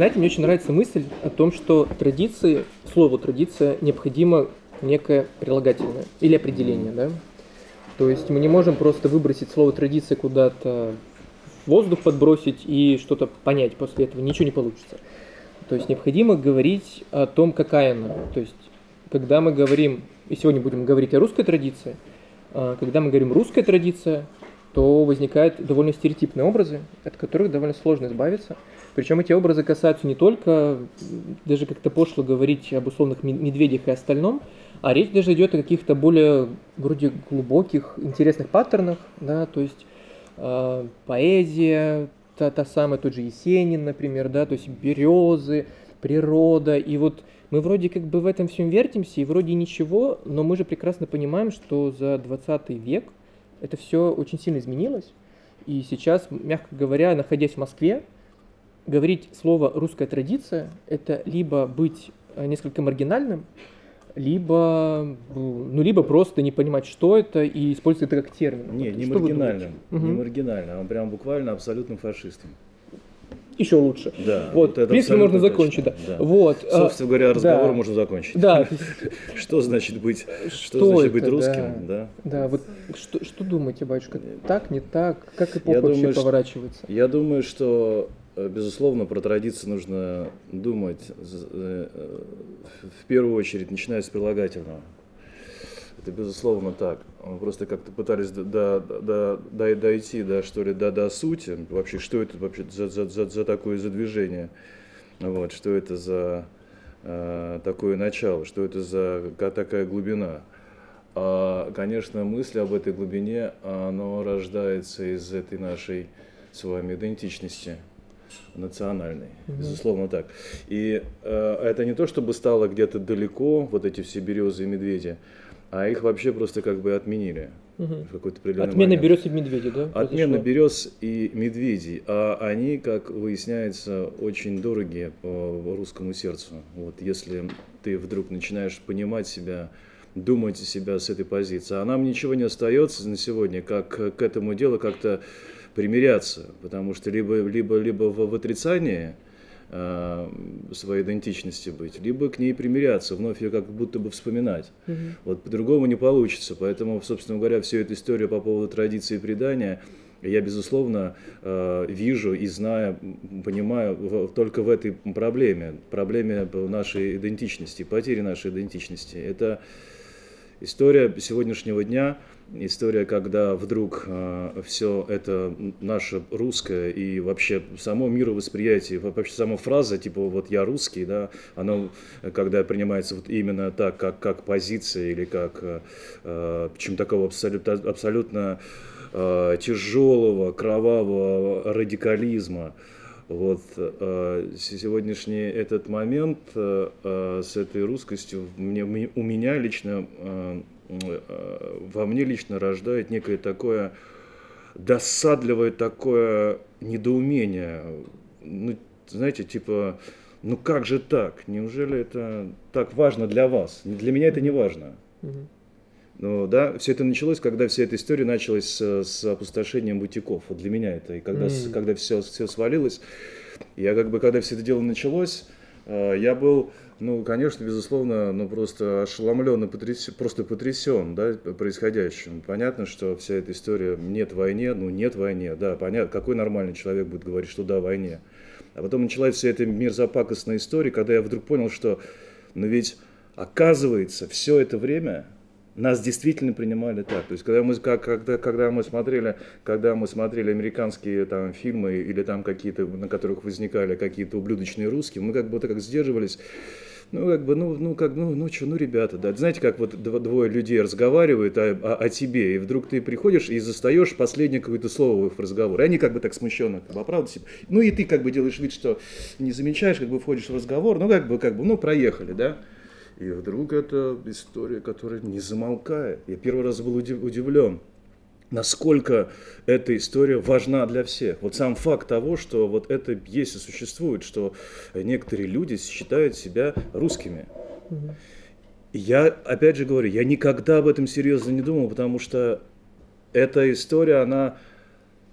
знаете, мне очень нравится мысль о том, что традиции, слово традиция необходимо некое прилагательное или определение, да? То есть мы не можем просто выбросить слово традиция куда-то воздух подбросить и что-то понять после этого, ничего не получится. То есть необходимо говорить о том, какая она. То есть когда мы говорим, и сегодня будем говорить о русской традиции, а, когда мы говорим русская традиция, то возникают довольно стереотипные образы, от которых довольно сложно избавиться. Причем эти образы касаются не только, даже как-то пошло говорить об условных медведях и остальном, а речь даже идет о каких-то более вроде глубоких, интересных паттернах, да, то есть э, поэзия, та, та самая, тот же Есенин, например, да, то есть березы, природа, и вот мы вроде как бы в этом всем вертимся, и вроде ничего, но мы же прекрасно понимаем, что за 20 век это все очень сильно изменилось, и сейчас, мягко говоря, находясь в Москве, говорить слово «русская традиция» — это либо быть э, несколько маргинальным, либо, ну, либо просто не понимать, что это, и использовать это как термин. Не, вот, не маргинальным, не маргинальным, а прям буквально абсолютным фашистом. Еще лучше. Да. Вот, в принципе, можно закончить, да. да. Вот. А, Собственно говоря, разговор да. можно закончить. Да. Что значит быть, что, что значит быть русским, да. Да, вот что, что думаете, батюшка, так, не так, как эпоха вообще думаю, поворачивается? Я думаю, что Э, безусловно, про традиции нужно думать э, в первую очередь, начиная с прилагательного. Это безусловно так. Просто как-то пытались до, до, до, до, дойти до, что ли, до, до сути. Вообще, что это вообще за, за, за, за такое задвижение? Вот, что это за э, такое начало? Что это за такая глубина? А, конечно, мысль об этой глубине, оно рождается из этой нашей с вами идентичности – национальный, mm-hmm. безусловно так. И э, это не то, чтобы стало где-то далеко, вот эти все березы и медведи, а их вообще просто как бы отменили. Угу. В какой-то определенный Отмена момент. берез и медведей, да? Отмена берез и медведей. А они, как выясняется, очень дорогие по русскому сердцу. Вот если ты вдруг начинаешь понимать себя, думать себя с этой позиции, а нам ничего не остается на сегодня, как к этому делу как-то примиряться, потому что либо, либо, либо в, в отрицании своей идентичности быть, либо к ней примиряться, вновь ее как будто бы вспоминать. Угу. Вот по-другому не получится. Поэтому, собственно говоря, всю эту историю по поводу традиции и предания я, безусловно, э, вижу и знаю, понимаю только в этой проблеме, проблеме нашей идентичности, потери нашей идентичности. Это история сегодняшнего дня – история, когда вдруг э, все это наше русское и вообще само мировосприятие, вообще сама фраза, типа вот я русский, да, оно, когда принимается вот именно так, как, как позиция или как, э, э причем такого абсолютно, абсолютно тяжелого, кровавого радикализма, вот э, сегодняшний этот момент э, э с этой русскостью мне, у меня лично во мне лично рождает некое такое досадливое такое недоумение. Ну, знаете, типа, ну как же так? Неужели это так важно для вас? Для меня это не важно. Ну, да, все это началось, когда вся эта история началась с, с опустошением бутиков. Вот для меня это. И когда, mm. когда все, все свалилось, я как бы, когда все это дело началось, э, я был ну, конечно, безусловно, ну просто ошеломлен и потрясен, просто потрясен да, происходящим. Понятно, что вся эта история нет войне, ну нет войне, да, понятно, какой нормальный человек будет говорить, что да, войне. А потом началась вся эта мерзопакостная история, когда я вдруг понял, что, ну ведь оказывается, все это время нас действительно принимали так. То есть, когда мы, как, когда, когда мы смотрели, когда мы смотрели американские там фильмы или там какие-то, на которых возникали какие-то ублюдочные русские, мы как бы так сдерживались ну, как бы, ну, ну, как, ну, ну, что, ну, ребята, да. Знаете, как вот двое людей разговаривают о, о, о тебе, и вдруг ты приходишь и застаешь последнее какое-то слово в их разговор. И они как бы так смущенно, как бы, оправдываются. Ну, и ты как бы делаешь вид, что не замечаешь, как бы входишь в разговор, ну, как бы, как бы, ну, проехали, да. И вдруг это история, которая не замолкает. Я первый раз был удивлен насколько эта история важна для всех. Вот сам факт того, что вот это есть и существует, что некоторые люди считают себя русскими. Я, опять же говорю, я никогда об этом серьезно не думал, потому что эта история, она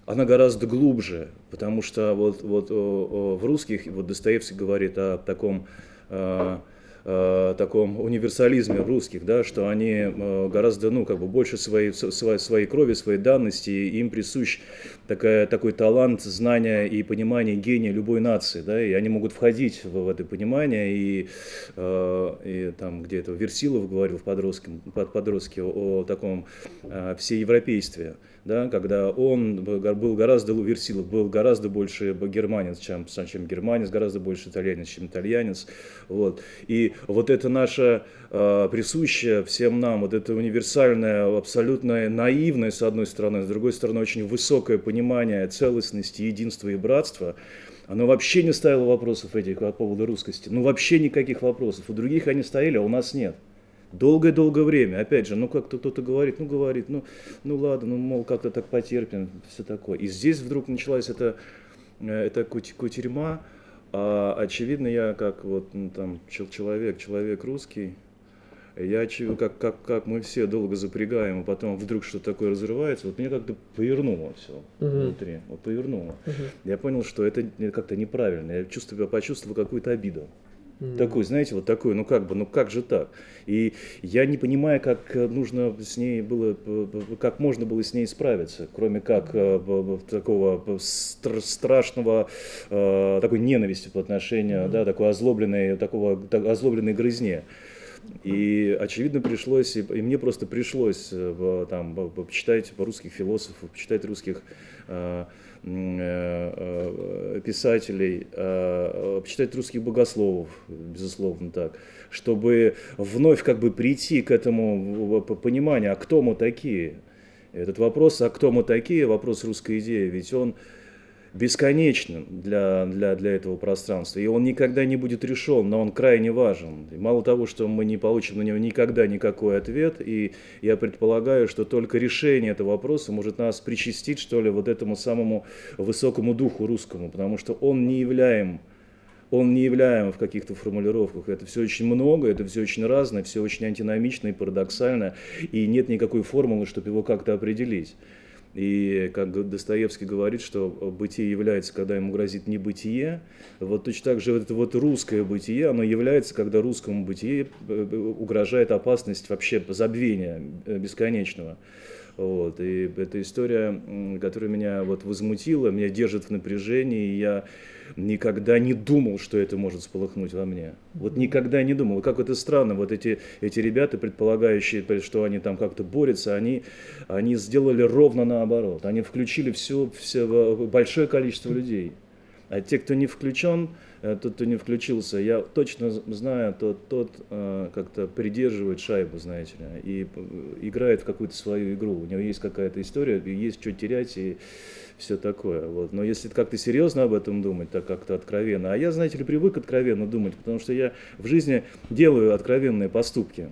она гораздо глубже, потому что вот, вот в русских, вот Достоевский говорит о таком э, э, таком универсализме русских, да, что они э, гораздо, ну, как бы больше своей, своей, своей крови, своей данности, им присущ такая, такой талант, знания и понимание гения любой нации, да, и они могут входить в, в это понимание, и, э, и там где-то Версилов говорил в подростке, под подростке о, о таком э, всеевропействе, да, когда он был гораздо, Версилов был гораздо больше германец, чем, чем германец, гораздо больше итальянец, чем итальянец, вот, и вот это наше э, присущее всем нам, вот это универсальное, абсолютно наивное, с одной стороны, с другой стороны, очень высокое понимание целостности, единства и братства, оно вообще не ставило вопросов этих по поводу русскости. Ну, вообще никаких вопросов. У других они стояли, а у нас нет. Долгое-долгое время, опять же, ну как-то кто-то говорит, ну говорит, ну, ну ладно, ну мол, как-то так потерпим, все такое. И здесь вдруг началась эта, э, эта кутерьма, а, очевидно, я как вот ну, там человек, человек русский, я как, как, как мы все долго запрягаем, а потом вдруг что-то такое разрывается, вот мне как-то повернуло все угу. внутри, вот повернуло. Угу. Я понял, что это как-то неправильно, я чувствую, почувствовал какую-то обиду. Mm. Такой, знаете, вот такой, ну как бы, ну как же так? И я не понимаю, как нужно с ней было, как можно было с ней справиться, кроме как э, такого страшного, э, такой ненависти по отношению, mm. да, такой озлобленной, такого озлобленной грызне. И, очевидно, пришлось, и мне просто пришлось э, там, почитать русских философов, почитать русских Э, э, писателей, э, почитать русских богословов, безусловно так, чтобы вновь как бы прийти к этому пониманию, а кто мы такие? Этот вопрос, а кто мы такие, вопрос русской идеи, ведь он бесконечным для, для, для этого пространства. И он никогда не будет решен, но он крайне важен. И мало того, что мы не получим на него никогда никакой ответ, и я предполагаю, что только решение этого вопроса может нас причастить, что ли, вот этому самому высокому духу русскому, потому что он не являем он не являем в каких-то формулировках. Это все очень много, это все очень разное, все очень антиномично и парадоксально, и нет никакой формулы, чтобы его как-то определить. И как Достоевский говорит, что бытие является, когда ему грозит небытие, вот точно так же вот это вот русское бытие, оно является, когда русскому бытие э, э, угрожает опасность вообще забвения э, бесконечного. Вот. И эта история, которая меня вот возмутила, меня держит в напряжении, и я никогда не думал, что это может сполыхнуть во мне. Вот никогда не думал. Как это странно, вот эти, эти ребята, предполагающие, что они там как-то борются, они, они сделали ровно наоборот. Они включили все, все, большое количество людей. А те, кто не включен, э, тот, кто не включился, я точно знаю, тот, тот э, как-то придерживает шайбу, знаете ли, и играет в какую-то свою игру. У него есть какая-то история, есть что терять, и все такое. Вот. Но если как-то серьезно об этом думать, так как-то откровенно, а я, знаете ли, привык откровенно думать, потому что я в жизни делаю откровенные поступки.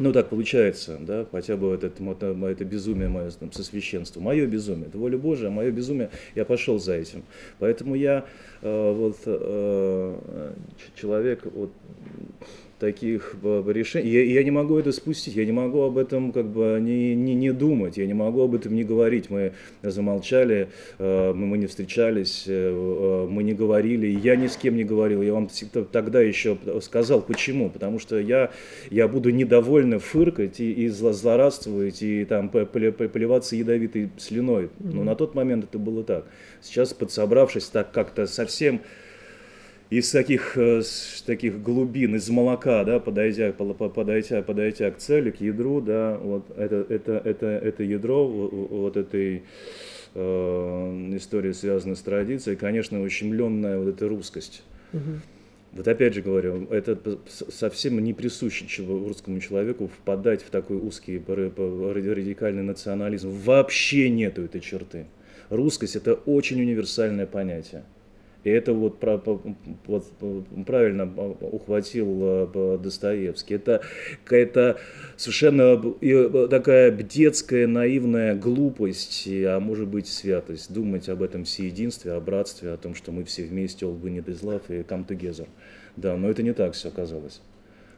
Ну, так получается, да, хотя бы это, это, это безумие мое там, со священством. Мое безумие, это воля Божия, мое безумие, я пошел за этим. Поэтому я э, вот э, человек, вот, таких решений. Я, я не могу это спустить, я не могу об этом как бы не, не, не думать, я не могу об этом не говорить. Мы замолчали, э, мы, мы не встречались, э, э, мы не говорили, я ни с кем не говорил. Я вам тогда еще сказал, почему. Потому что я, я буду недовольно фыркать и, и злорадствовать, и там поливаться ядовитой слюной. Но на тот момент это было так. Сейчас, подсобравшись так как-то совсем из таких, э, с таких глубин, из молока, да, подойдя, подойдя, подойдя к цели, к ядру, да, вот это, это, это, это ядро вот этой э, истории, связанной с традицией, конечно, ущемленная вот эта русскость. Угу. Вот опять же говорю, это совсем не присуще русскому человеку впадать в такой узкий радикальный национализм. Вообще нету этой черты. Русскость – это очень универсальное понятие. И это вот, вот правильно ухватил э, Достоевский. Это какая-то совершенно такая детская, наивная глупость, а может быть святость. Думать об этом всеединстве, о братстве, о том, что мы все вместе, all we need is love и come together. Да, но это не так все оказалось.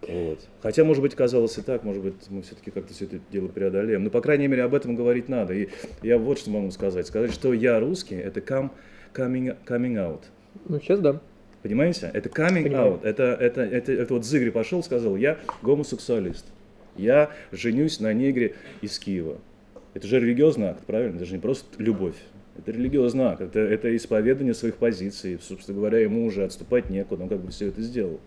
Вот. Хотя, может быть, казалось и так, может быть, мы все-таки как-то все это дело преодолеем. Но, по крайней мере, об этом говорить надо. И я вот что могу сказать. Сказать, что я русский, это come, coming, coming out. Ну, сейчас да. Понимаете? Это coming Понимаю. out. Это, это, это, это вот Зыгри пошел, сказал, я гомосексуалист. Я женюсь на негре из Киева. Это же религиозный акт, правильно? Это же не просто любовь. Это религиозный акт, это, это исповедание своих позиций. Собственно говоря, ему уже отступать некуда, он как бы все это сделал.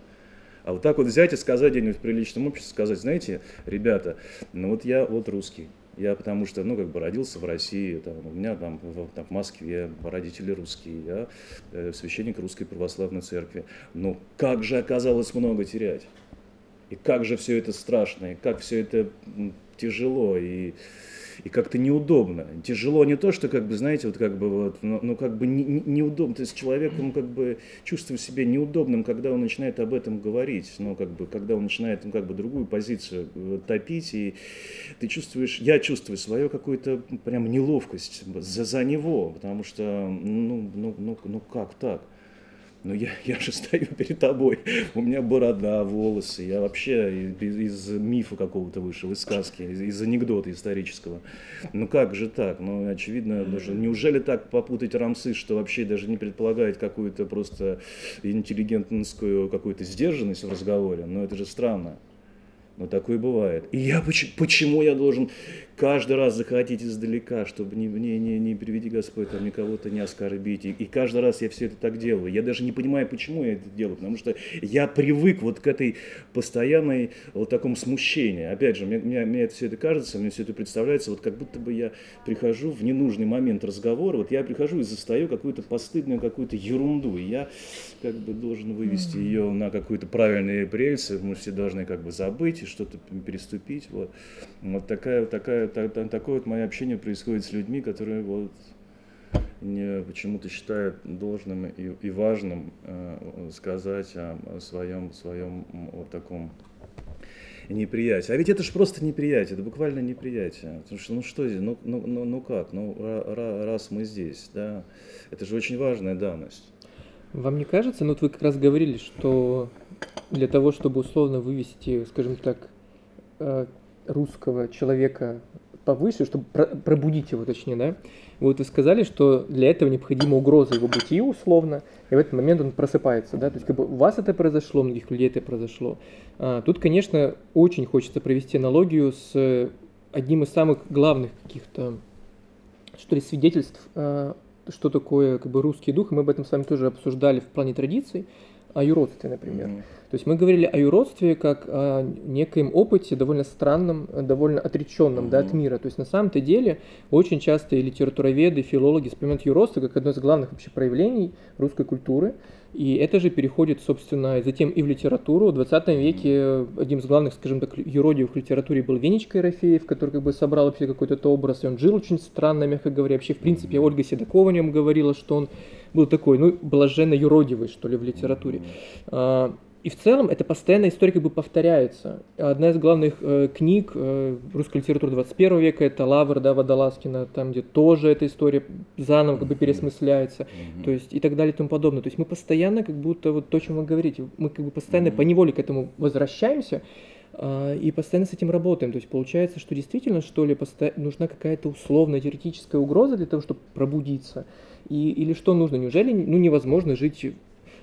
А вот так вот взять и сказать где-нибудь в приличном обществе, сказать, знаете, ребята, ну вот я вот русский, я потому что, ну, как бы родился в России, там, у меня там в, там, в Москве родители русские, я э, священник Русской Православной Церкви. Но как же оказалось много терять? И как же все это страшно, и как все это тяжело, и и как-то неудобно. Тяжело не то, что, как бы, знаете, вот как бы вот, ну, ну как бы не, не, неудобно. То есть человек, он как бы чувствует себя неудобным, когда он начинает об этом говорить, ну, как бы, когда он начинает, ну, как бы, другую позицию э, топить, и ты чувствуешь, я чувствую свою какую-то прям неловкость за, за него, потому что, ну, ну, ну, ну как так? Но «Ну, я, я же стою перед тобой, у меня борода, волосы, я вообще из, из мифа какого-то вышел, из сказки, из, из анекдота исторического. Ну как же так? Ну, очевидно, даже неужели так попутать рамсы, что вообще даже не предполагает какую-то просто интеллигентную какую-то сдержанность в разговоре? Ну это же странно. Но такое бывает. И я почему я должен каждый раз заходить издалека, чтобы не, не, не, не приведи Господь, там, никого-то не оскорбить. И, и каждый раз я все это так делаю. Я даже не понимаю, почему я это делаю, потому что я привык вот к этой постоянной вот такому смущении. Опять же, мне, мне, мне это все это кажется, мне все это представляется, вот как будто бы я прихожу в ненужный момент разговора, вот я прихожу и застаю какую-то постыдную какую-то ерунду, и я как бы должен вывести ее на какую-то правильные рельсы, мы все должны как бы забыть что-то переступить. Вот, вот такая, такая так, так, такое вот мое общение происходит с людьми, которые вот не почему-то считают должным и, и важным э, сказать о, о своем, своем вот таком неприятие. А ведь это же просто неприятие, это буквально неприятие. Потому что, ну что здесь, ну, ну, ну, ну как, ну раз мы здесь, да, это же очень важная данность. Вам не кажется, ну вот вы как раз говорили, что для того, чтобы условно вывести, скажем так, э, русского человека повыше, чтобы пробудить его, точнее, да. Вот вы сказали, что для этого необходима угроза его бытию условно, и в этот момент он просыпается, да. То есть как бы у вас это произошло, у многих людей это произошло. А, тут, конечно, очень хочется провести аналогию с одним из самых главных каких-то, что ли, свидетельств, а, что такое как бы русский дух, мы об этом с вами тоже обсуждали в плане традиций, о юродстве, например. Mm-hmm. То есть мы говорили о юродстве как о некоем опыте довольно странном, довольно отреченном mm-hmm. да, от мира. То есть на самом-то деле очень часто и литературоведы, и филологи вспоминают юродство как одно из главных вообще проявлений русской культуры. И это же переходит, собственно, затем и в литературу. В 20 веке одним из главных, скажем так, юродивых в литературе был Венечка Ерофеев, который как бы собрал вообще какой-то образ, и он жил очень странно, мягко говоря. Вообще, в принципе, Ольга Седокова о нем говорила, что он был такой, ну, блаженно юродивый, что ли, в литературе. А, и в целом эта постоянная история как бы повторяется. Одна из главных э, книг э, русской литературы 21 века это «Лавр» да, Водолазкина, там, где тоже эта история заново как бы пересмысляется, mm-hmm. то есть и так далее и тому подобное. То есть мы постоянно как будто вот то, о чем вы говорите, мы как бы постоянно mm-hmm. по неволе к этому возвращаемся, э, и постоянно с этим работаем. То есть получается, что действительно, что ли, посто... нужна какая-то условная теоретическая угроза для того, чтобы пробудиться. И, или что нужно? Неужели ну, невозможно жить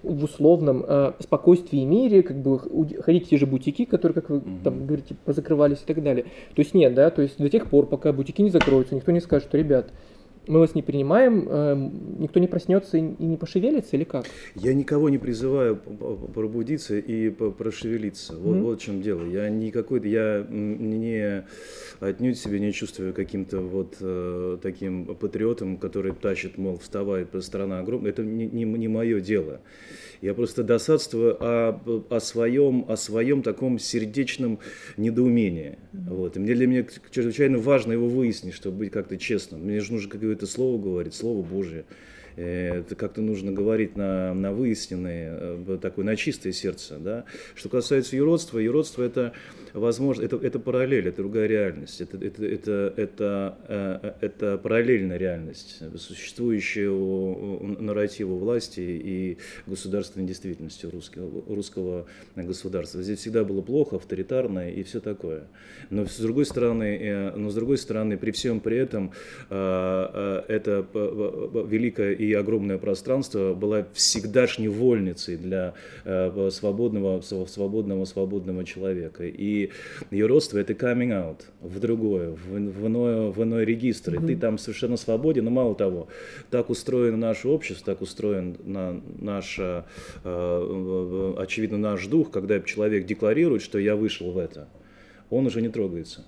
в условном э, спокойствии мире, как бы ходить в те же бутики, которые, как вы mm-hmm. там говорите, позакрывались и так далее. То есть нет, да, то есть до тех пор, пока бутики не закроются, никто не скажет, что, ребят, мы вас не принимаем, э, никто не проснется и не пошевелится или как? Я никого не призываю пробудиться и прошевелиться. Вот, mm-hmm. вот в чем дело. Я никакой, я не отнюдь себя не чувствую каким-то вот э, таким патриотом, который тащит, мол, вставай, страна огромная. Это не, не, не мое дело. Я просто досадствую о, о, своем, о своем таком сердечном недоумении. Вот. И мне для меня чрезвычайно важно его выяснить, чтобы быть как-то честным. Мне же нужно какое-то слово говорить, слово Божье. Это как-то нужно говорить на, на выясненное, такое на чистое сердце. Да? Что касается юродства, юродство это возможно, это, это параллель, это другая реальность, это, это, это, это, э, это параллельная реальность, существующая у, у нарратива власти и государственной действительности русского, русского государства. Здесь всегда было плохо, авторитарно и все такое. Но с другой стороны, э, но с другой стороны, при всем при этом, э, это великое и огромное пространство было всегдашней вольницей для свободного, свободного, свободного человека. И и юродство это coming out в другое, в, в, иное, в иной регистр. Mm-hmm. И ты там совершенно свободен, но мало того, так устроено наше общество, так устроен на, наш, э, э, очевидно, наш дух, когда человек декларирует, что я вышел в это, он уже не трогается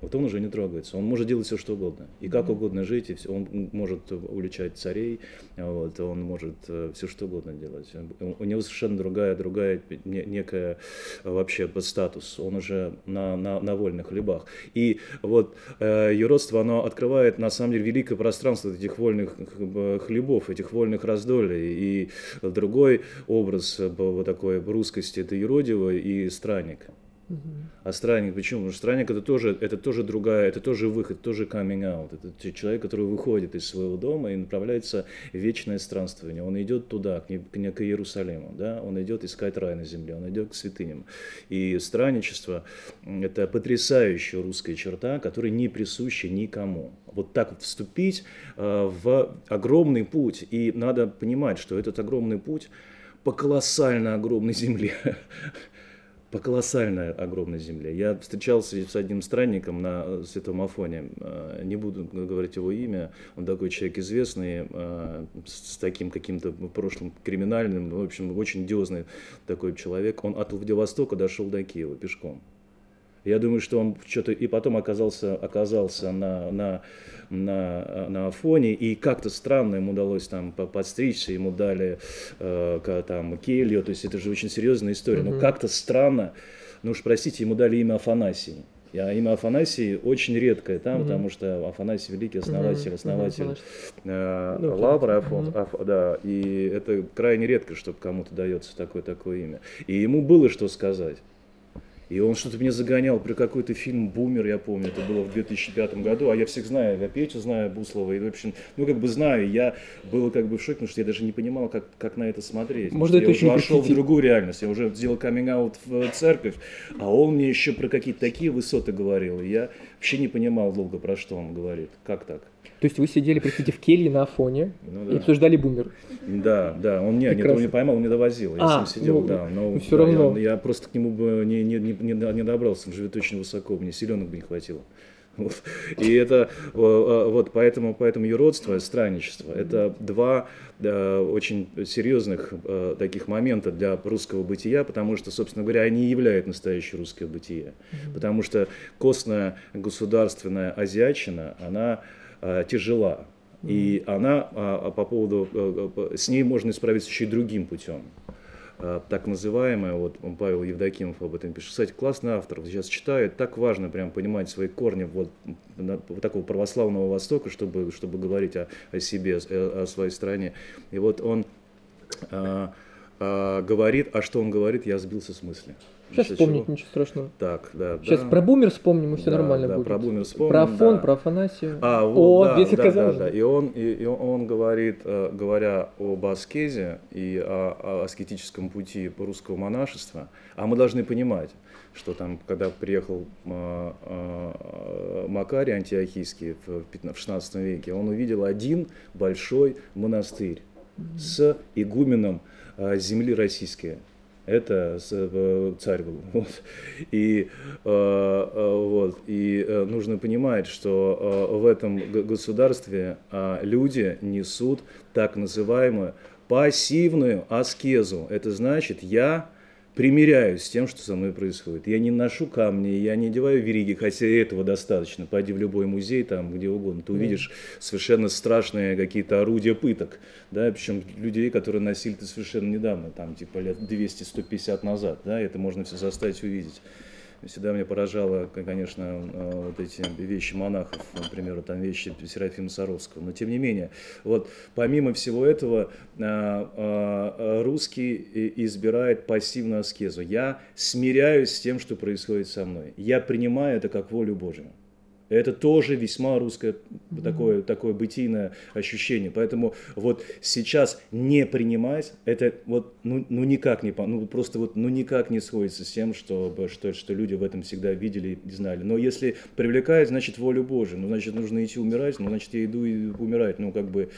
вот он уже не трогается. Он может делать все, что угодно. И как угодно жить, и все. он может уличать царей, вот, он может э, все, что угодно делать. У него совершенно другая, другая некая вообще статус. Он уже на, на, на вольных хлебах. И вот э, юродство, оно открывает, на самом деле, великое пространство этих вольных хлебов, этих вольных раздолей. И другой образ э, вот такой русскости – это юродивый и странник. А странник почему? Потому что странник это тоже, это тоже другая, это тоже выход, тоже coming out. Это человек, который выходит из своего дома и направляется в вечное странствование. Он идет туда, к, не, к Иерусалиму, да? он идет искать рай на земле, он идет к святыням. И странничество – это потрясающая русская черта, которая не присуща никому. Вот так вступить э, в огромный путь. И надо понимать, что этот огромный путь по колоссально огромной земле по колоссальной огромной земле. Я встречался с одним странником на Святом Афоне, э, не буду говорить его имя, он такой человек известный, э, с таким каким-то прошлым криминальным, в общем, очень идиозный такой человек. Он от Владивостока дошел до Киева пешком. Я думаю, что он что-то и потом оказался, оказался на, на, на, на Афоне, и как-то странно ему удалось там подстричься, ему дали э, там келью, то есть это же очень серьезная история, mm-hmm. но как-то странно, ну уж простите, ему дали имя Афанасий. А имя Афанасий очень редкое там, mm-hmm. потому что Афанасий великий основатель, mm-hmm. основатель mm-hmm. э, ну, Лавры, Афон, mm-hmm. Аф, да, и это крайне редко, чтобы кому-то дается такое такое имя. И ему было что сказать. И он что-то мне загонял при какой-то фильм «Бумер», я помню, это было в 2005 году, а я всех знаю, я Петю знаю, Буслова, и, в общем, ну, как бы знаю, я был как бы в шоке, потому что я даже не понимал, как, как на это смотреть. Может, это я уже вошел в другую реальность, я уже сделал каминг-аут в церковь, а он мне еще про какие-то такие высоты говорил, и я вообще не понимал долго, про что он говорит, как так. То есть вы сидели, простите, в келье на Афоне ну, да. и обсуждали бумер? Да, да, он не, не, не поймал, он не довозил, я а, сам сидел, ну, да, но ну, все да, равно. Я, я просто к нему бы не, не, не, не добрался, он живет очень высоко, мне силенок бы не хватило. Вот. И это вот поэтому, поэтому юродство, странничество – это два да, очень серьезных э, таких момента для русского бытия, потому что, собственно говоря, они являют настоящее русское бытие. Mm-hmm. Потому что костная государственная азиатчина, она Э, тяжела. И она а, по поводу, э, с ней можно справиться еще и другим путем. Э, так называемая, вот Павел Евдокимов об этом пишет. Кстати, классный автор, сейчас читаю, так важно прям понимать свои корни вот, вот такого православного Востока, чтобы, чтобы говорить о, о себе, о, о своей стране. И вот он а, а, говорит, а что он говорит, я сбился с мысли. Сейчас вспомнить, чего? ничего страшного. Так, да. Сейчас да. про бумер вспомним, и все да, нормально да, будет. Про бумер вспомним. Про Афон, да. про Афанасию. А, вот, О, да, да, да, да. И он, и, и он говорит, э, говоря об аскезе и о, о аскетическом пути русского монашества, а мы должны понимать, что там, когда приехал э, э, Макарий Антиохийский в, в 16 веке, он увидел один большой монастырь с игуменом земли российской это э, царь был. Вот. И, э, э, вот, и нужно понимать, что в этом государстве а, люди несут так называемую пассивную аскезу. Это значит, я примиряюсь с тем, что со мной происходит. Я не ношу камни, я не одеваю вериги, хотя этого достаточно. Пойди в любой музей, там, где угодно, ты увидишь совершенно страшные какие-то орудия пыток, да, причем людей, которые носили это совершенно недавно, там, типа лет 200-150 назад, да, это можно все заставить увидеть. Всегда меня поражало, конечно, э, вот эти вещи монахов, например, там вещи Серафима Саровского. Но тем не менее, вот помимо всего этого, русский избирает пассивную аскезу. Я смиряюсь с тем, что происходит со мной. Я принимаю это как волю Божию. Это тоже весьма русское такое, такое бытийное ощущение. Поэтому вот сейчас не принимать, это вот ну, ну никак не, ну просто вот ну никак не сходится с тем, что, что, что люди в этом всегда видели и знали. Но если привлекает, значит волю Божию, ну значит нужно идти умирать, ну значит я иду и умирать, ну как бы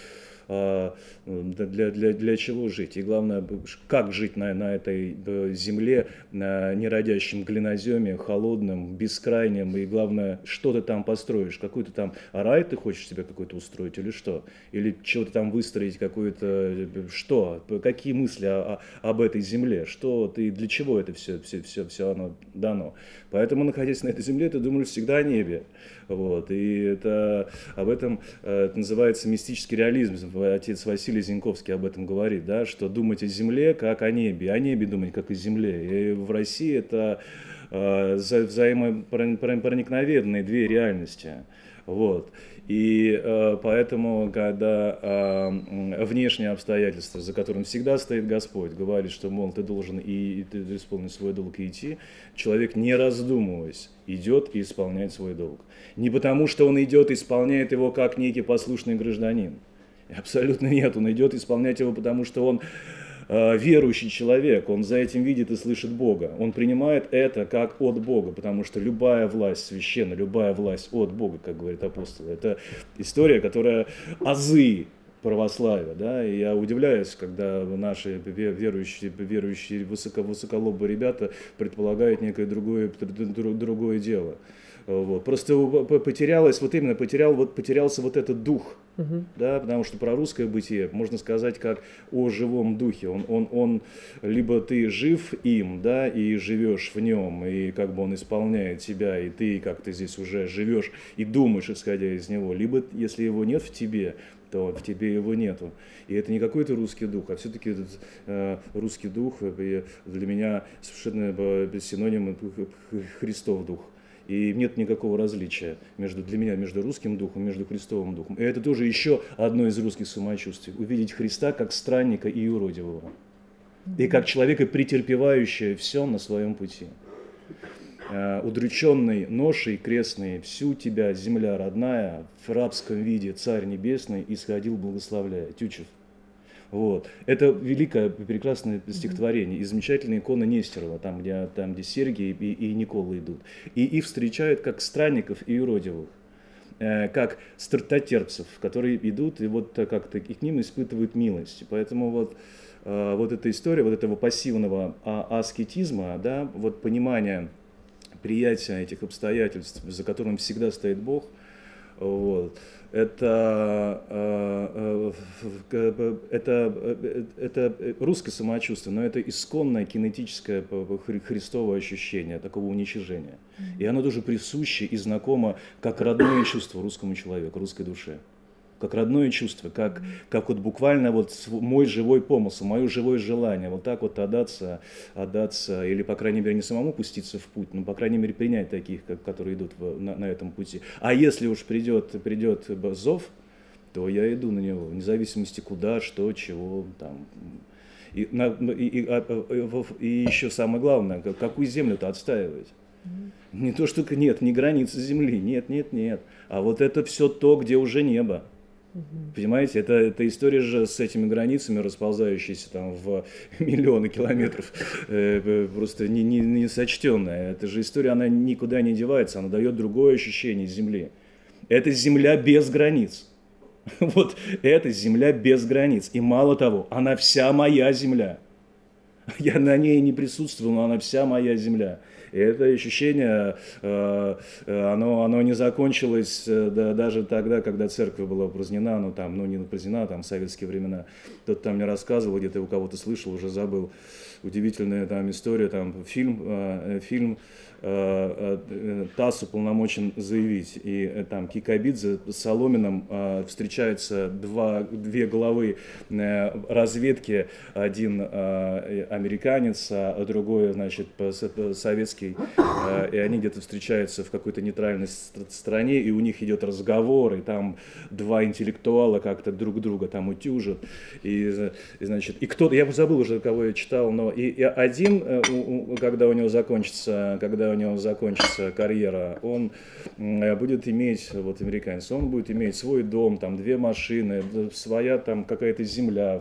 а, для, для, для чего жить. И главное, как жить на, на этой земле, на неродящем глиноземе, холодном, бескрайнем. И главное, что ты там построишь, какой-то там рай ты хочешь себе какой-то устроить или что? Или чего-то там выстроить, какое-то, что? Какие мысли о, о, об этой земле? Что ты, для чего это все, все, все, все оно дано? Поэтому, находясь на этой земле, ты думаешь всегда о небе. Вот. И это, об этом э, это называется мистический реализм. Отец Василий Зинковский об этом говорит, да, что думать о земле как о небе, о небе думать как о земле. И в России это э, взаимопроникновенные две реальности. Вот. И э, поэтому, когда э, внешние обстоятельства, за которым всегда стоит Господь, говорит, что, мол, ты должен и, и ты исполнить свой долг и идти, человек, не раздумываясь, идет и исполняет свой долг. Не потому, что он идет и исполняет его как некий послушный гражданин. Абсолютно нет, он идет исполнять его, потому что он верующий человек, он за этим видит и слышит Бога. Он принимает это как от Бога, потому что любая власть священна, любая власть от Бога, как говорит апостол. Это история, которая азы православия, да, и я удивляюсь, когда наши верующие, верующие высоко, высоколобые ребята предполагают некое другое, другое дело. Вот. Просто потерялось, вот именно потерял, вот, потерялся вот этот дух, угу. да, потому что про русское бытие можно сказать как о живом духе. Он, он, он, либо ты жив им, да, и живешь в нем, и как бы он исполняет тебя, и ты как ты здесь уже живешь и думаешь, исходя из него, либо если его нет в тебе, то в тебе его нету. И это не какой-то русский дух, а все-таки этот э, русский дух э, для меня совершенно э, синоним Христов дух. И нет никакого различия между, для меня между русским духом, между Христовым духом. И это тоже еще одно из русских самочувствий. Увидеть Христа как странника и уродивого. И как человека, претерпевающего все на своем пути. Э, удрученный ношей крестной, всю тебя, земля родная, в рабском виде царь небесный, исходил благословляя. Тючев. Вот. Это великое, прекрасное стихотворение. И замечательная икона Нестерова, там, где, там, где Сергий и, и Никола идут. И их встречают как странников и уродивых э, как стартотерпцев, которые идут и вот как-то и к ним испытывают милость. Поэтому вот, э, вот эта история вот этого пассивного а, аскетизма, да, вот понимание приятия этих обстоятельств, за которым всегда стоит Бог, вот, это, э, э, это, э, это русское самочувствие, но это исконное кинетическое христовое ощущение такого уничижения. И оно тоже присуще и знакомо как родное чувство русскому человеку, русской душе как родное чувство, как, как вот буквально вот мой живой помысл, мое живое желание, вот так вот отдаться, отдаться, или, по крайней мере, не самому пуститься в путь, но, по крайней мере, принять таких, как, которые идут в, на, на этом пути. А если уж придет, придет зов, то я иду на него, вне зависимости куда, что, чего, там, и, на, и, и, а, а, и еще самое главное, какую землю-то отстаивать. Не то, что нет, не границы земли, нет, нет, нет. А вот это все то, где уже небо. Угу. Понимаете, это, это история же с этими границами, расползающиеся там в миллионы километров, э, просто не, не, не сочтенная. Эта же история, она никуда не девается, она дает другое ощущение Земли. Это Земля без границ. Вот это Земля без границ. И мало того, она вся моя Земля. Я на ней не присутствовал, но она вся моя Земля. И это ощущение, э, э, оно, оно не закончилось э, да, даже тогда, когда церковь была упразднена, ну там, ну не упразднена, там в советские времена. Кто-то там мне рассказывал, где-то у кого-то слышал, уже забыл удивительная там история, там фильм, фильм ТАСС уполномочен заявить. И э, там Кикабидзе с Соломином встречаются два, две главы разведки, один американец, а другой, значит, советский, и они где-то встречаются в какой-то нейтральной стране, и у них идет разговор, и там два интеллектуала как-то друг друга там утюжат, и, и значит, и кто-то, я забыл уже, кого я читал, но и, и один, когда у него закончится, когда у него закончится карьера, он будет иметь, вот американец, он будет иметь свой дом, там две машины, своя там какая-то земля.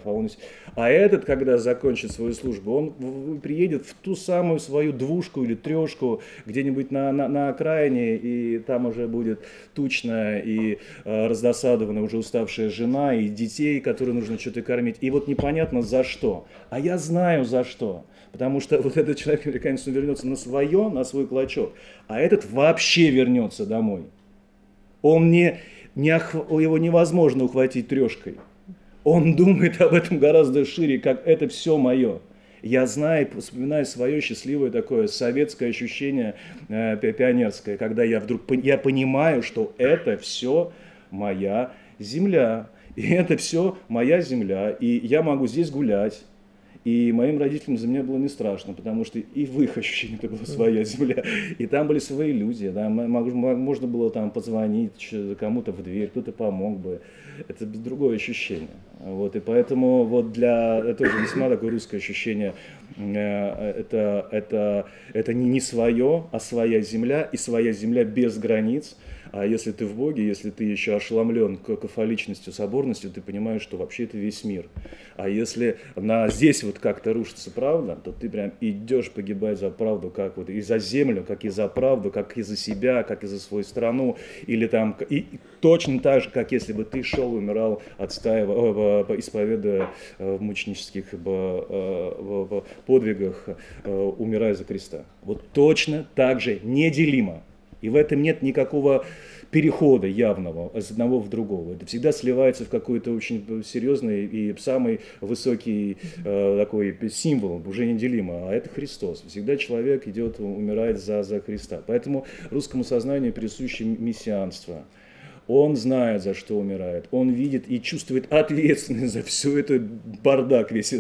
А этот, когда закончит свою службу, он приедет в ту самую свою двушку или трешку где-нибудь на, на, на окраине, и там уже будет тучная и э, раздосадованная уже уставшая жена, и детей, которые нужно что-то кормить. И вот непонятно за что. А я знаю за что. Потому что вот этот человек, американец, он вернется на свое, на свой клочок, а этот вообще вернется домой. Он не, не его невозможно ухватить трешкой. Он думает об этом гораздо шире, как это все мое. Я знаю, вспоминаю свое счастливое такое советское ощущение э, пионерское, когда я вдруг я понимаю, что это все моя земля. И это все моя земля. И я могу здесь гулять. И моим родителям за меня было не страшно, потому что и в их ощущении это была своя земля, и там были свои люди, да, можно было там позвонить кому-то в дверь, кто-то помог бы, это другое ощущение. Вот, и поэтому вот для, это тоже весьма такое русское ощущение, э, это, это, это не, не свое, а своя земля, и своя земля без границ, а если ты в Боге, если ты еще ошеломлен кафоличностью, соборностью, ты понимаешь, что вообще это весь мир. А если на здесь вот как-то рушится правда, то ты прям идешь погибать за правду, как вот и за землю, как и за правду, как и за себя, как и за свою страну, или там, и точно так же, как если бы ты шел, умирал, отстаивая, исповедуя э, в мученических э, подвигах, э, умирая за креста. Вот точно так же неделимо. И в этом нет никакого перехода явного из одного в другого. Это всегда сливается в какой-то очень серьезный и самый высокий э, такой символ, уже неделимо, а это Христос. Всегда человек идет, умирает за, за Христа. Поэтому русскому сознанию присуще мессианство – он знает, за что умирает. Он видит и чувствует ответственность за все это бардак весь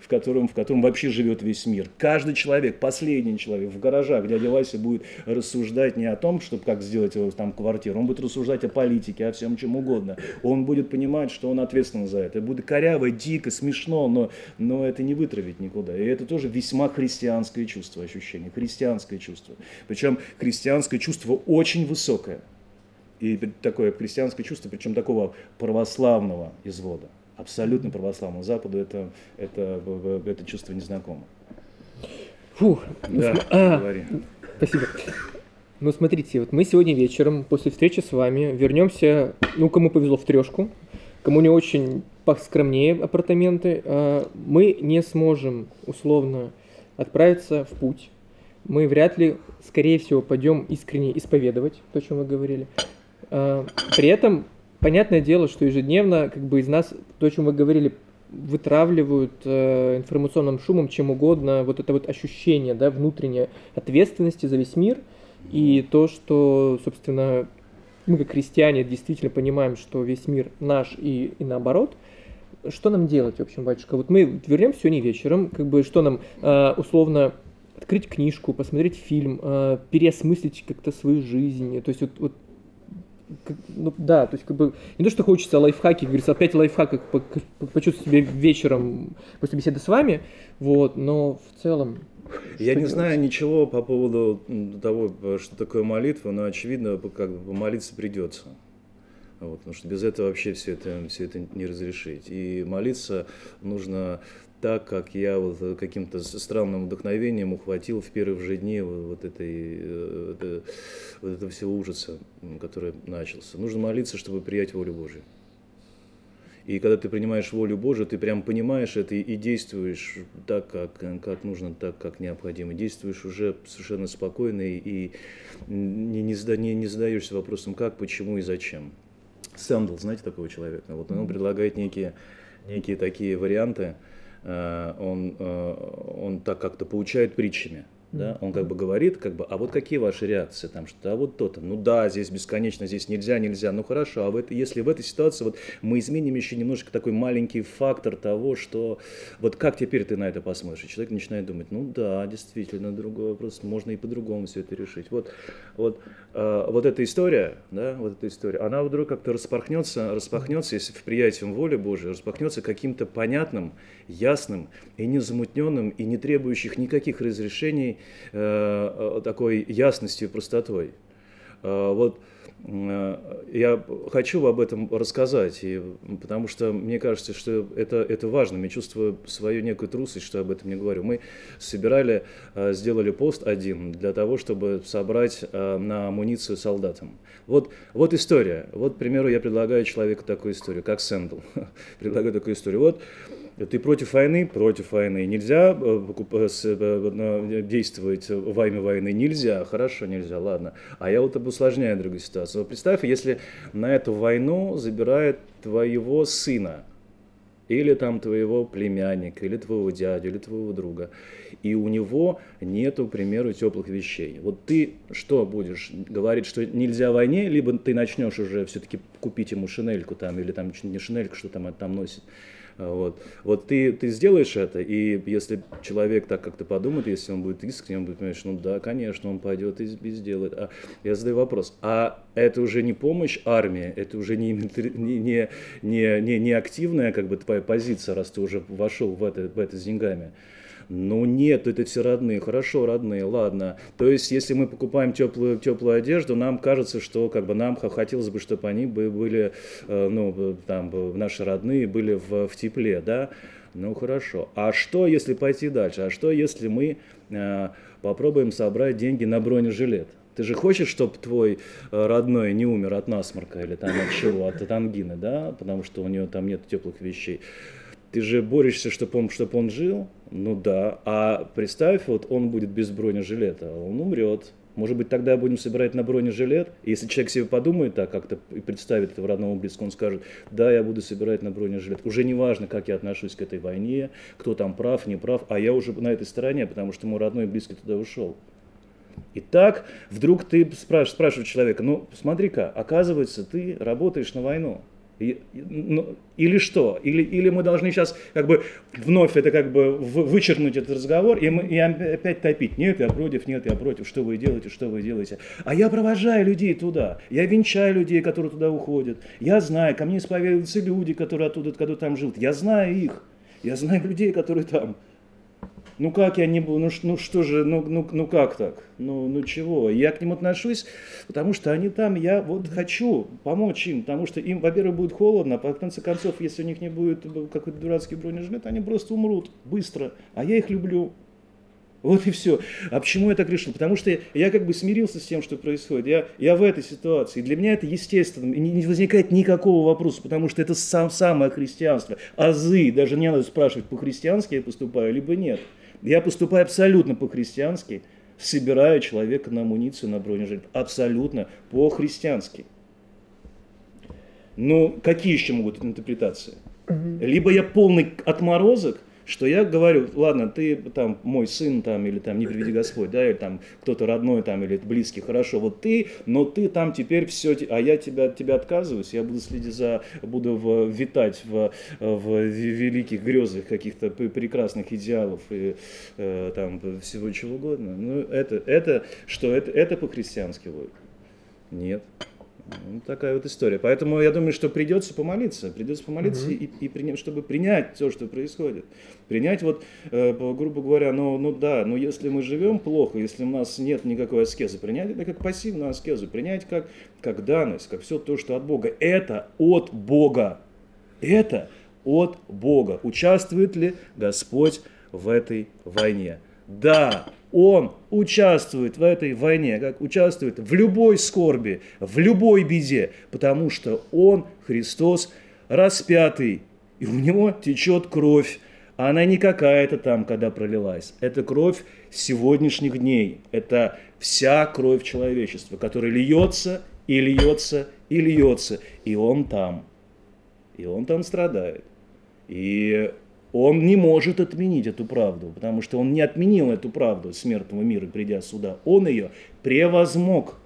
в котором, в котором вообще живет весь мир. Каждый человек, последний человек в гаражах, дядя Вася будет рассуждать не о том, чтобы как сделать его там квартиру, он будет рассуждать о политике, о всем чем угодно. Он будет понимать, что он ответственен за это. Будет коряво, дико, смешно, но, но это не вытравить никуда. И это тоже весьма христианское чувство, ощущение, христианское чувство. Причем христианское чувство очень высокое и такое христианское чувство, причем такого православного извода, абсолютно православного. Западу это, это, это чувство незнакомо. Фух, да, а, говори. Спасибо. Ну, смотрите, вот мы сегодня вечером, после встречи с вами, вернемся, ну, кому повезло, в трешку, кому не очень поскромнее апартаменты, а, мы не сможем, условно, отправиться в путь. Мы вряд ли, скорее всего, пойдем искренне исповедовать то, о чем вы говорили. Э, при этом, понятное дело, что ежедневно как бы из нас, то, о чем вы говорили, вытравливают э, информационным шумом чем угодно вот это вот ощущение да, внутренней ответственности за весь мир и то, что, собственно, мы как христиане действительно понимаем, что весь мир наш и, и наоборот, что нам делать, в общем, батюшка? Вот мы вернемся сегодня вечером, как бы что нам э, условно открыть книжку, посмотреть фильм, э, переосмыслить как-то свою жизнь, то есть вот, вот ну, да, то есть как бы не то, что хочется лайфхаки, говорится, опять лайфхак, по, почувствовать себя вечером после беседы с вами, вот, но в целом я не делать? знаю ничего по поводу того, что такое молитва, но очевидно, как бы молиться придется. Вот, потому что без этого вообще все это, все это не разрешить. И молиться нужно так, как я вот каким-то странным вдохновением ухватил в первые же дни вот, этой, э, вот этого всего ужаса, который начался. Нужно молиться, чтобы принять волю Божию. И когда ты принимаешь волю Божию, ты прям понимаешь это и действуешь так, как, как нужно, так, как необходимо. Действуешь уже совершенно спокойно и не, не, не, не задаешься вопросом, как, почему и зачем. Сэндл, знаете такого человека? Вот он предлагает некие, некие такие варианты, он, он так как-то получает притчами. Да, он как бы говорит, как бы, а вот какие ваши реакции, там, что, а вот то-то, ну да, здесь бесконечно, здесь нельзя, нельзя, ну хорошо, а в это, если в этой ситуации вот мы изменим еще немножко такой маленький фактор того, что вот как теперь ты на это посмотришь, и человек начинает думать, ну да, действительно, другой вопрос, можно и по-другому все это решить. Вот, вот, э, вот эта история, да, вот эта история, она вдруг как-то распахнется, распахнется, если в приятием воли Божией, распахнется каким-то понятным, ясным и незамутненным, и не требующих никаких разрешений Э, такой ясностью и простотой. Э, вот э, я хочу об этом рассказать, и, потому что мне кажется, что это, это важно. Я чувствую свою некую трусость, что об этом не говорю. Мы собирали, сделали пост один для того, чтобы собрать на амуницию солдатам. Вот, вот история. Вот, к примеру, я предлагаю человеку такую историю, как Сэндл. предлагаю такую историю. Вот ты против войны? Против войны. Нельзя э, э, действовать во имя войны? Нельзя. Хорошо, нельзя, ладно. А я вот обусложняю другую ситуацию. Представь, если на эту войну забирает твоего сына, или там твоего племянника, или твоего дядю, или твоего друга, и у него нету, к примеру, теплых вещей. Вот ты что будешь говорить, что нельзя войне, либо ты начнешь уже все-таки купить ему шинельку там, или там не шинельку, что там там носит, вот, вот ты, ты сделаешь это, и если человек так как-то подумает, если он будет искренне, он будет понимать, что ну да, конечно, он пойдет и, и сделает. А я задаю вопрос, а это уже не помощь армии, это уже не, не, не, не, не активная как бы твоя позиция, раз ты уже вошел в это, в это с деньгами. Ну нет, это все родные. Хорошо, родные, ладно. То есть, если мы покупаем теплую, теплую одежду, нам кажется, что как бы нам хотелось бы, чтобы они были, э, ну, там, наши родные были в, в тепле, да? Ну хорошо. А что, если пойти дальше? А что, если мы э, попробуем собрать деньги на бронежилет? Ты же хочешь, чтобы твой э, родной не умер от насморка или там от чего, от, от ангины, да, потому что у него там нет теплых вещей. Ты же борешься, чтобы он, чтобы он жил, ну да. А представь, вот он будет без бронежилета, он умрет. Может быть, тогда будем собирать на бронежилет. И если человек себе подумает так, как-то и представит это в родном близко, он скажет, да, я буду собирать на бронежилет. Уже не важно, как я отношусь к этой войне, кто там прав, не прав, а я уже на этой стороне, потому что мой родной близкий туда ушел. И так вдруг ты спрашиваешь, спрашиваешь человека, ну смотри-ка, оказывается, ты работаешь на войну. Ну, или что? Или, или мы должны сейчас как бы вновь это как бы вычеркнуть этот разговор и, мы, и опять топить. Нет, я против, нет, я против, что вы делаете, что вы делаете. А я провожаю людей туда, я венчаю людей, которые туда уходят. Я знаю, ко мне исповедуются люди, которые оттуда, которые там живут. Я знаю их, я знаю людей, которые там. Ну как я не буду, ну, ну что же, ну, ну, ну как так? Ну, ну чего? Я к ним отношусь, потому что они там, я вот хочу помочь им, потому что им, во-первых, будет холодно, а в конце концов, если у них не будет какой-то дурацкий бронежилет, они просто умрут быстро, а я их люблю. Вот и все. А почему я так решил? Потому что я как бы смирился с тем, что происходит. Я, я в этой ситуации. Для меня это естественно. И не возникает никакого вопроса, потому что это сам, самое христианство. Азы. Даже не надо спрашивать, по-христиански я поступаю, либо нет. Я поступаю абсолютно по-христиански, собираю человека на амуницию, на бронежилет. Абсолютно по-христиански. Ну, какие еще могут быть интерпретации? Либо я полный отморозок, что я говорю, ладно, ты там мой сын там или там не приведи Господь, да, или там кто-то родной там или близкий, хорошо, вот ты, но ты там теперь все, а я тебя, от тебя отказываюсь, я буду следить за, буду в, витать в, в великих грезах каких-то прекрасных идеалов и э, там всего чего угодно. Ну, это, это что, это, это по-христиански будет? Нет. Ну, такая вот история. Поэтому я думаю, что придется помолиться, придется помолиться угу. и, и принять, чтобы принять то, что происходит. Принять вот, э, грубо говоря, ну, ну да, но если мы живем плохо, если у нас нет никакой аскезы, принять это как пассивную аскезу, принять как, как данность, как все то, что от Бога. Это от Бога. Это от Бога. Участвует ли Господь в этой войне? Да, он участвует в этой войне, как участвует в любой скорби, в любой беде, потому что он, Христос, распятый, и у него течет кровь. А она не какая-то там, когда пролилась. Это кровь сегодняшних дней. Это вся кровь человечества, которая льется и льется и льется. И он там. И он там страдает. И он не может отменить эту правду, потому что он не отменил эту правду смертного мира, придя сюда. Он ее превозмог.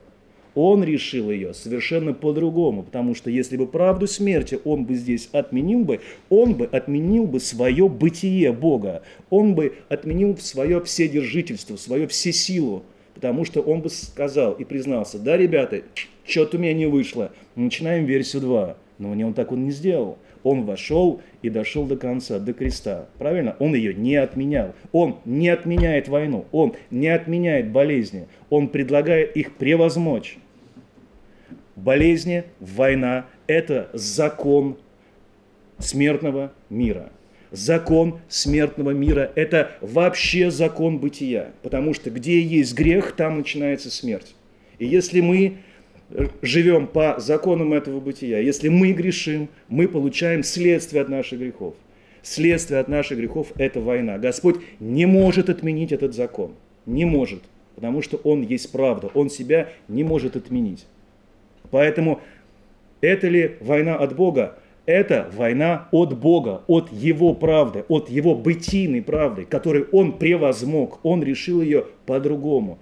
Он решил ее совершенно по-другому, потому что если бы правду смерти он бы здесь отменил бы, он бы отменил бы свое бытие Бога, он бы отменил свое вседержительство, свое всесилу, потому что он бы сказал и признался, да, ребята, что-то у меня не вышло, начинаем версию 2, но он так он не сделал. Он вошел и дошел до конца, до креста. Правильно? Он ее не отменял. Он не отменяет войну. Он не отменяет болезни. Он предлагает их превозмочь. Болезни, война – это закон смертного мира. Закон смертного мира – это вообще закон бытия. Потому что где есть грех, там начинается смерть. И если мы живем по законам этого бытия, если мы грешим, мы получаем следствие от наших грехов. Следствие от наших грехов – это война. Господь не может отменить этот закон. Не может. Потому что Он есть правда. Он себя не может отменить. Поэтому это ли война от Бога? Это война от Бога, от Его правды, от Его бытийной правды, которую Он превозмог. Он решил ее по-другому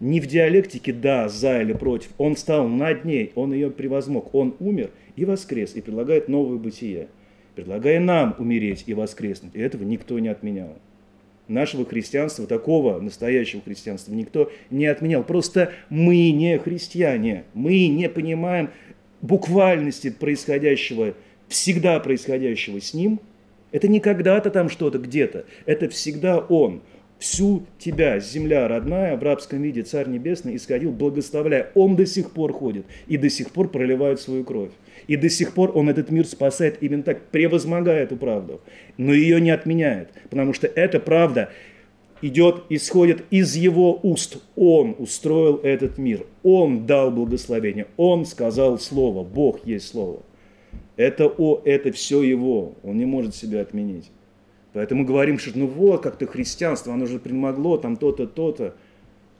не в диалектике «да», «за» или «против». Он стал над ней, он ее превозмог. Он умер и воскрес, и предлагает новое бытие, предлагая нам умереть и воскреснуть. И этого никто не отменял. Нашего христианства, такого настоящего христианства никто не отменял. Просто мы не христиане, мы не понимаем буквальности происходящего, всегда происходящего с ним. Это не когда-то там что-то где-то, это всегда Он всю тебя, земля родная, в рабском виде Царь Небесный исходил, благословляя. Он до сих пор ходит и до сих пор проливает свою кровь. И до сих пор он этот мир спасает именно так, превозмогая эту правду. Но ее не отменяет, потому что эта правда идет, исходит из его уст. Он устроил этот мир, он дал благословение, он сказал слово, Бог есть слово. Это, о, это все его, он не может себя отменить. Поэтому говорим, что ну вот, как-то христианство, оно же примогло там то-то, то-то.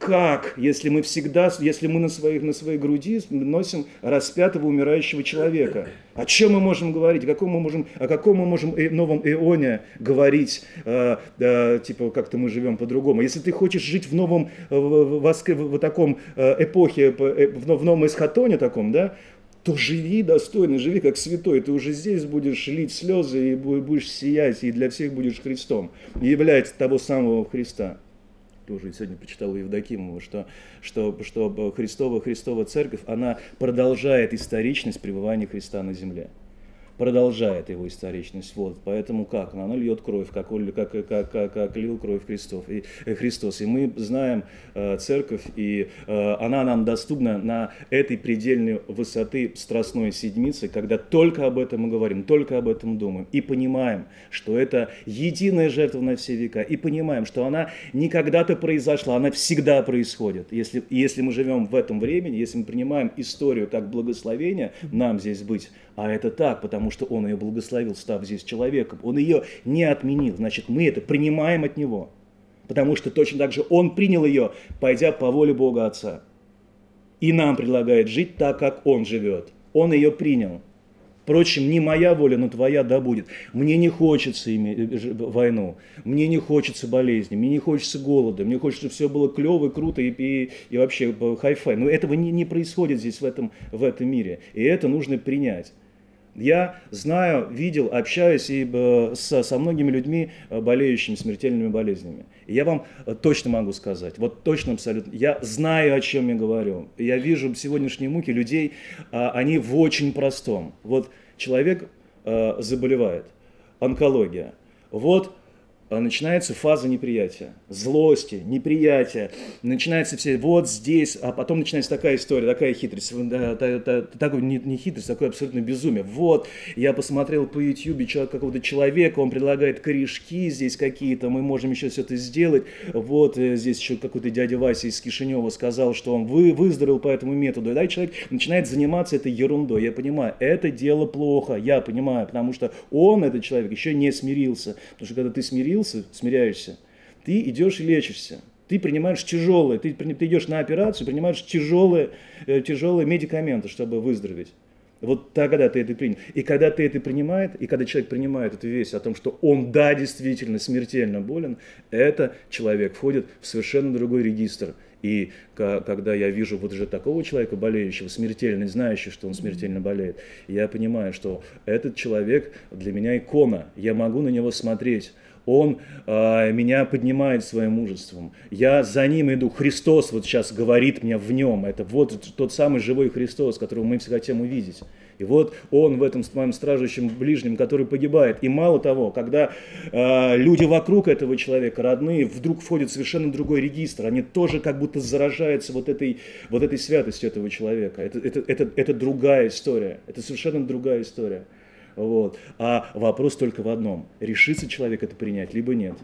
Как, если мы всегда, если мы на, своих, на своей груди носим распятого умирающего человека? О чем мы можем говорить? О каком мы можем, о каком мы можем новом эоне говорить? Э, э, типа, как-то мы живем по-другому. Если ты хочешь жить в новом, в, в, в, в таком э, эпохе, э, в, в новом эсхатоне таком, да, то живи достойно, живи как святой. Ты уже здесь будешь лить слезы и будешь сиять, и для всех будешь Христом. И является того самого Христа. Тоже сегодня почитал у Евдокимова, что, что, что Христова, Христова Церковь, она продолжает историчность пребывания Христа на земле продолжает его историчность. Вот, поэтому как? Она льет кровь, как, как, как, как, как лил кровь Христов, и, э, Христос. И мы знаем э, церковь, и э, она нам доступна на этой предельной высоты страстной седмицы, когда только об этом мы говорим, только об этом думаем, и понимаем, что это единая жертва на все века, и понимаем, что она не когда-то произошла, она всегда происходит. Если, если мы живем в этом времени, если мы принимаем историю как благословение, нам здесь быть, а это так, потому что Он ее благословил, став здесь человеком. Он ее не отменил. Значит, мы это принимаем от Него. Потому что точно так же Он принял ее, пойдя по воле Бога Отца. И нам предлагает жить так, как Он живет. Он ее принял. Впрочем, не моя воля, но твоя да будет. Мне не хочется иметь э, войну, мне не хочется болезни, мне не хочется голода, мне хочется, чтобы все было клево, круто и, и, и вообще э, хай-фай. Но этого не, не происходит здесь, в этом, в этом мире. И это нужно принять. Я знаю, видел, общаюсь и э, со, со многими людьми, э, болеющими смертельными болезнями. И я вам э, точно могу сказать, вот точно абсолютно, я знаю, о чем я говорю. Я вижу сегодняшние муки людей, а, они в очень простом. Вот человек заболевает, онкология. Вот начинается фаза неприятия, злости, неприятия, начинается все вот здесь, а потом начинается такая история, такая хитрость, такой не, не хитрость, такое абсолютно безумие. Вот, я посмотрел по YouTube какого-то человека, он предлагает корешки здесь какие-то, мы можем еще все это сделать. Вот э, здесь еще какой-то дядя Вася из Кишинева сказал, что он вы, выздоровел по этому методу. И да, человек начинает заниматься этой ерундой. Я понимаю, это дело плохо, я понимаю, потому что он, этот человек, еще не смирился. Потому что когда ты смирился, смирился, смиряешься, ты идешь и лечишься. Ты принимаешь тяжелые, ты, ты идешь на операцию, принимаешь тяжелые, э, тяжелые медикаменты, чтобы выздороветь. Вот тогда ты это принял. И когда ты это принимает, и когда человек принимает эту весть о том, что он, да, действительно смертельно болен, это человек входит в совершенно другой регистр. И когда я вижу вот уже такого человека, болеющего, смертельно, знающего, что он смертельно болеет, я понимаю, что этот человек для меня икона. Я могу на него смотреть он э, меня поднимает своим мужеством. Я за ним иду. Христос вот сейчас говорит мне в нем. Это вот тот самый живой Христос, которого мы все хотим увидеть. И вот он в этом моем стражущем ближнем, который погибает. И мало того, когда э, люди вокруг этого человека, родные, вдруг входят в совершенно другой регистр, они тоже как будто заражаются вот этой, вот этой святостью этого человека. Это, это, это, это другая история. Это совершенно другая история. Вот. А вопрос только в одном. Решится человек это принять, либо нет.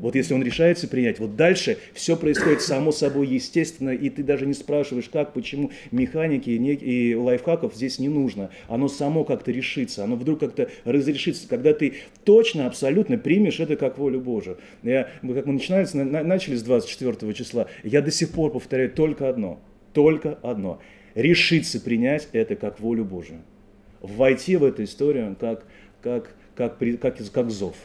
Вот если он решается принять, вот дальше все происходит само собой естественно, и ты даже не спрашиваешь, как, почему, механики и лайфхаков здесь не нужно. Оно само как-то решится, оно вдруг как-то разрешится, когда ты точно, абсолютно примешь это как волю Божию. Я, как мы начинали, начали с 24 числа, я до сих пор повторяю только одно, только одно. Решиться принять это как волю Божию войти в эту историю как, как, как, как, как зов.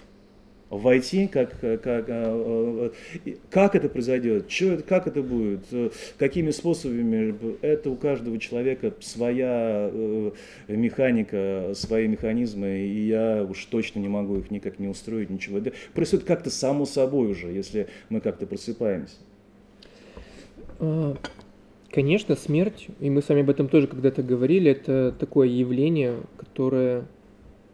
Войти, как, как, э, э, как это произойдет, что, как это будет, э, какими способами, это у каждого человека своя механика, свои механизмы, и я уж точно не могу их никак не устроить, ничего. Это происходит как-то само собой уже, если мы как-то просыпаемся. Конечно, смерть, и мы с вами об этом тоже когда-то говорили, это такое явление, которое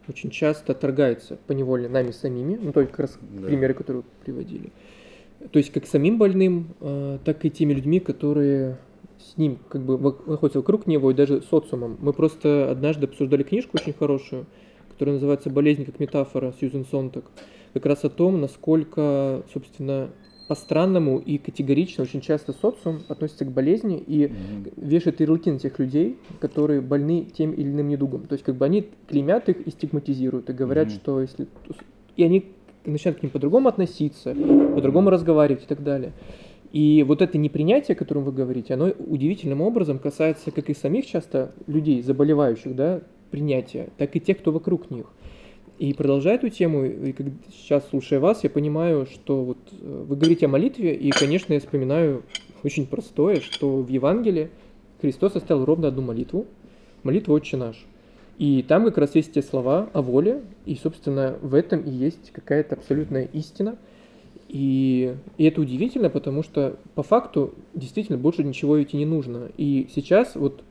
очень часто отторгается по неволе нами самими, ну только как раз да. примеры, которые вы приводили. То есть как самим больным, а, так и теми людьми, которые с ним как бы находятся вокруг него и даже социумом. Мы просто однажды обсуждали книжку очень хорошую, которая называется «Болезнь как метафора» Сьюзен Сонтак. Как раз о том, насколько, собственно, по-странному и категорично очень часто социум относится к болезни и mm-hmm. вешает ярлыки на тех людей, которые больны тем или иным недугом. То есть как бы они клеймят их и стигматизируют, и говорят, mm-hmm. что если... И они начинают к ним по-другому относиться, по-другому разговаривать и так далее. И вот это непринятие, о котором вы говорите, оно удивительным образом касается как и самих часто людей, заболевающих, да, принятия, так и тех, кто вокруг них. И продолжая эту тему, и как, сейчас слушая вас, я понимаю, что вот э, вы говорите о молитве, и, конечно, я вспоминаю очень простое, что в Евангелии Христос оставил ровно одну молитву, молитву «Отче наш». И там как раз есть те слова о воле, и, собственно, в этом и есть какая-то абсолютная истина. И, и это удивительно, потому что по факту действительно больше ничего идти не нужно. И сейчас вот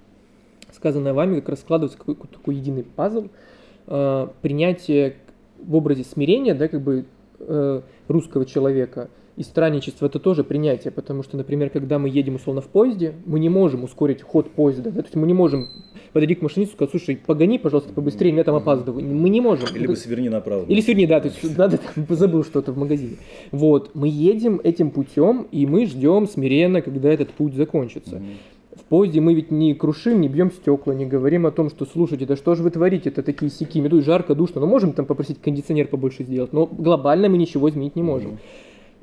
сказанное вами как раз складывается какой-то такой единый пазл – э, принятие в образе смирения, да, как бы э, русского человека, и странничество это тоже принятие, потому что, например, когда мы едем условно в поезде, мы не можем ускорить ход поезда, да, то есть мы не можем подойти к машинисту и сказать, слушай, погони, пожалуйста, побыстрее, я там опаздываю. Мы не можем. Либо сверни направо. Или сверни, да, то есть надо, там, забыл что-то в магазине. Вот, мы едем этим путем, и мы ждем смиренно, когда этот путь закончится. Mm-hmm. В поезде мы ведь не крушим, не бьем стекла, не говорим о том, что слушайте, да что же вы творите, это такие сики, медуй жарко, душно, но ну, можем там попросить кондиционер побольше сделать, но глобально мы ничего изменить не можем.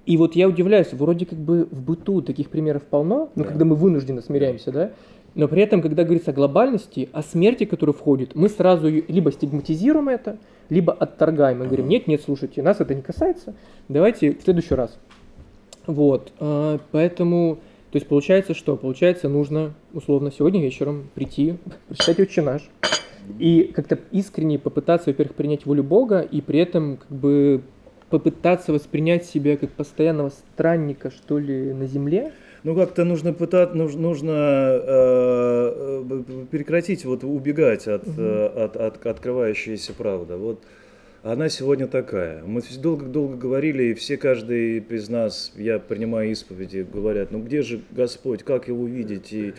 И вот я удивляюсь, вроде как бы в быту таких примеров полно, но да. когда мы вынуждены смиряемся, да, но при этом, когда говорится о глобальности, о смерти, которая входит, мы сразу либо стигматизируем это, либо отторгаем и говорим, нет, нет, слушайте, нас это не касается, давайте в следующий раз. Вот, а, поэтому то есть получается что? Получается нужно условно сегодня вечером прийти, прочитать «Отче наш», и как-то искренне попытаться, во-первых, принять волю Бога, и при этом как бы попытаться воспринять себя как постоянного странника, что ли, на земле. Ну, как-то нужно пытаться, нужно, нужно э, э, прекратить вот убегать от, угу. э, от, от открывающейся правды. Вот она сегодня такая. Мы долго-долго говорили, и все, каждый из нас, я принимаю исповеди, говорят, ну где же Господь, как его увидеть, и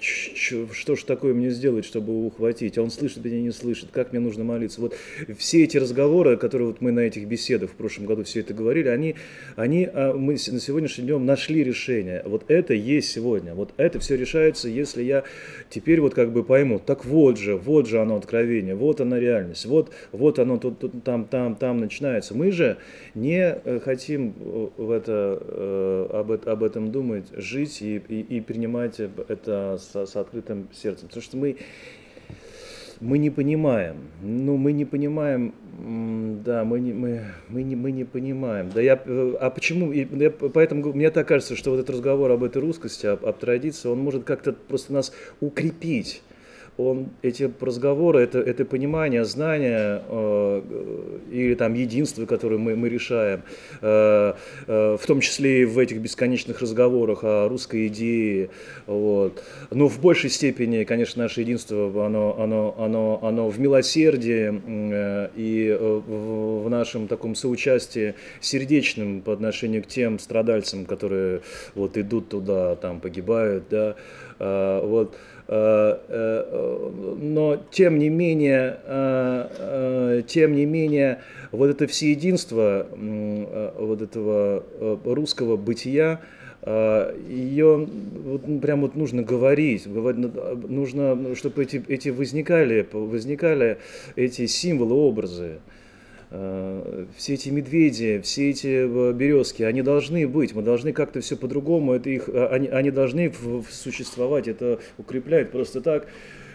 что ж такое мне сделать, чтобы его ухватить? А он слышит меня, не слышит, как мне нужно молиться? Вот все эти разговоры, которые вот мы на этих беседах в прошлом году все это говорили, они, они а, мы на сегодняшний день нашли решение. Вот это есть сегодня, вот это все решается, если я теперь вот как бы пойму, так вот же, вот же оно откровение, вот она реальность, вот, вот оно тут, тут там, там, там начинается. Мы же не э, хотим э, в это, э, об, об этом думать, жить и, и, и принимать это с, с открытым сердцем. Потому что мы мы не понимаем. Ну, мы не понимаем, да, мы не, мы, мы не, мы не понимаем. Да я, а почему, я, поэтому мне так кажется, что вот этот разговор об этой русскости, об, об традиции, он может как-то просто нас укрепить он, эти разговоры, это, это понимание, знание э, или там единство, которое мы, мы решаем, э, э, в том числе и в этих бесконечных разговорах о русской идее. Вот. Но в большей степени, конечно, наше единство, оно, оно, оно, оно в милосердии э, и в, в нашем таком соучастии сердечном по отношению к тем страдальцам, которые вот идут туда, там погибают, да, э, вот. Э, э, но тем не менее, э, тем не менее, вот это всеединство вот этого русского бытия, ее вот прям вот нужно говорить, нужно, чтобы эти, эти возникали, возникали эти символы, образы. Э, все эти медведи, все эти э, березки, они должны быть, мы должны как-то все по-другому, это их, а, они, они должны существовать, это укрепляет просто так.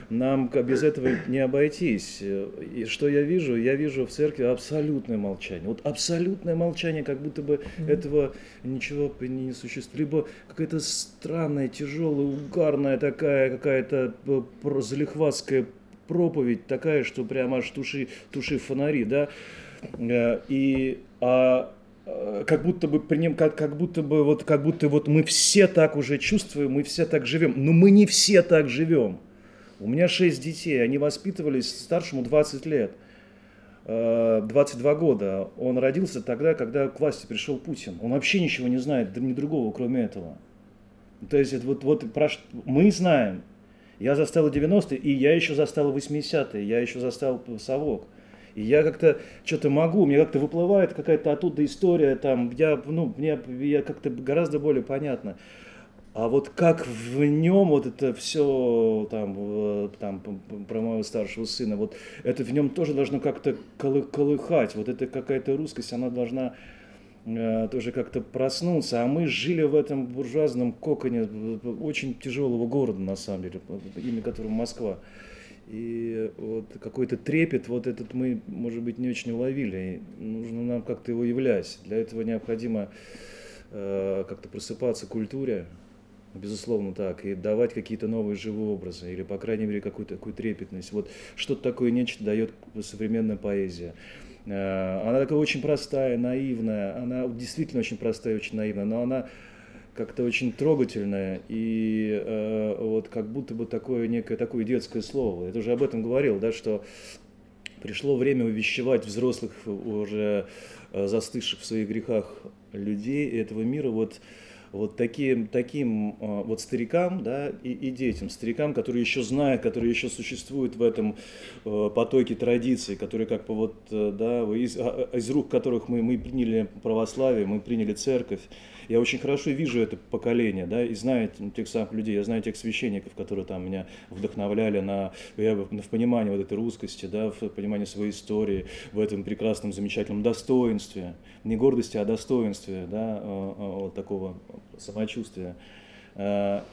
Нам без этого не обойтись. И что я вижу? Я вижу в церкви абсолютное молчание. Вот абсолютное молчание, как будто бы mm-hmm. этого ничего не существует. Либо какая-то странная, тяжелая, угарная такая какая-то э, залихватская проповедь такая, что прямо аж туши, туши фонари, да. Э, и а, э, как будто бы при нем, как, как будто бы вот, как будто вот мы все так уже чувствуем, мы все так живем, но мы не все так живем. У меня шесть детей, они воспитывались старшему 20 лет, 22 э, года. Он родился тогда, когда к власти пришел Путин. Он вообще ничего не знает, ни другого, кроме этого. То есть вот, вот про, мы знаем. Я застал 90-е, и я еще застал 80-е, я еще застал совок. И я как-то что-то могу, мне как-то выплывает какая-то оттуда история, там, я, ну, мне я как-то гораздо более понятно. А вот как в нем вот это все там, там про моего старшего сына, вот это в нем тоже должно как-то колыхать. Вот это какая-то русскость, она должна э, тоже как-то проснуться. А мы жили в этом буржуазном коконе очень тяжелого города, на самом деле, имя которого Москва. И вот какой-то трепет, вот этот мы, может быть, не очень уловили. И нужно нам как-то его являть. Для этого необходимо э, как-то просыпаться культуре, безусловно так, и давать какие-то новые живые образы, или, по крайней мере, какую-то такую трепетность. Вот что-то такое нечто дает современная поэзия. Э, она такая очень простая, наивная, она действительно очень простая, очень наивная, но она как-то очень трогательное и э, вот как будто бы такое некое такое детское слово. Я уже об этом говорил, да, что пришло время увещевать взрослых уже э, застывших в своих грехах людей этого мира вот вот таким, таким э, вот старикам да, и, и детям, старикам, которые еще знают, которые еще существуют в этом э, потоке традиций, которые как бы вот, да, из, а, из рук которых мы, мы приняли православие, мы приняли церковь, я очень хорошо вижу это поколение, да, и знаю тех самых людей, я знаю тех священников, которые там меня вдохновляли на, я, в понимании вот этой русскости, да, в понимании своей истории, в этом прекрасном, замечательном достоинстве, не гордости, а достоинстве, да, а, а, вот такого самочувствия. А,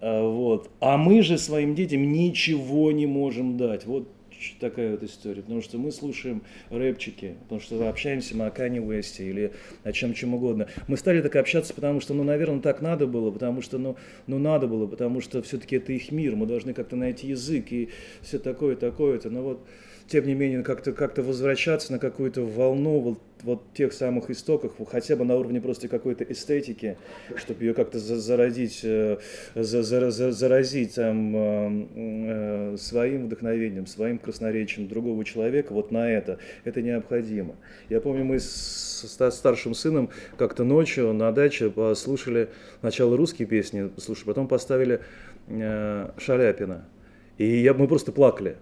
вот. А мы же своим детям ничего не можем дать. Вот такая вот история, потому что мы слушаем рэпчики, потому что общаемся мы о Кане Уэсте или о чем чем угодно. Мы стали так общаться, потому что, ну, наверное, так надо было, потому что, ну, ну надо было, потому что все-таки это их мир, мы должны как-то найти язык и все такое, такое-то. Но вот тем не менее, как-то как возвращаться на какую-то волну вот, вот тех самых истоков, хотя бы на уровне просто какой-то эстетики, чтобы ее как-то заразить, э, заразить там, э, э, своим вдохновением, своим красноречием другого человека вот на это. Это необходимо. Я помню, мы с старшим сыном как-то ночью на даче послушали сначала русские песни, послушали, потом поставили Шаляпина. И я, мы просто плакали.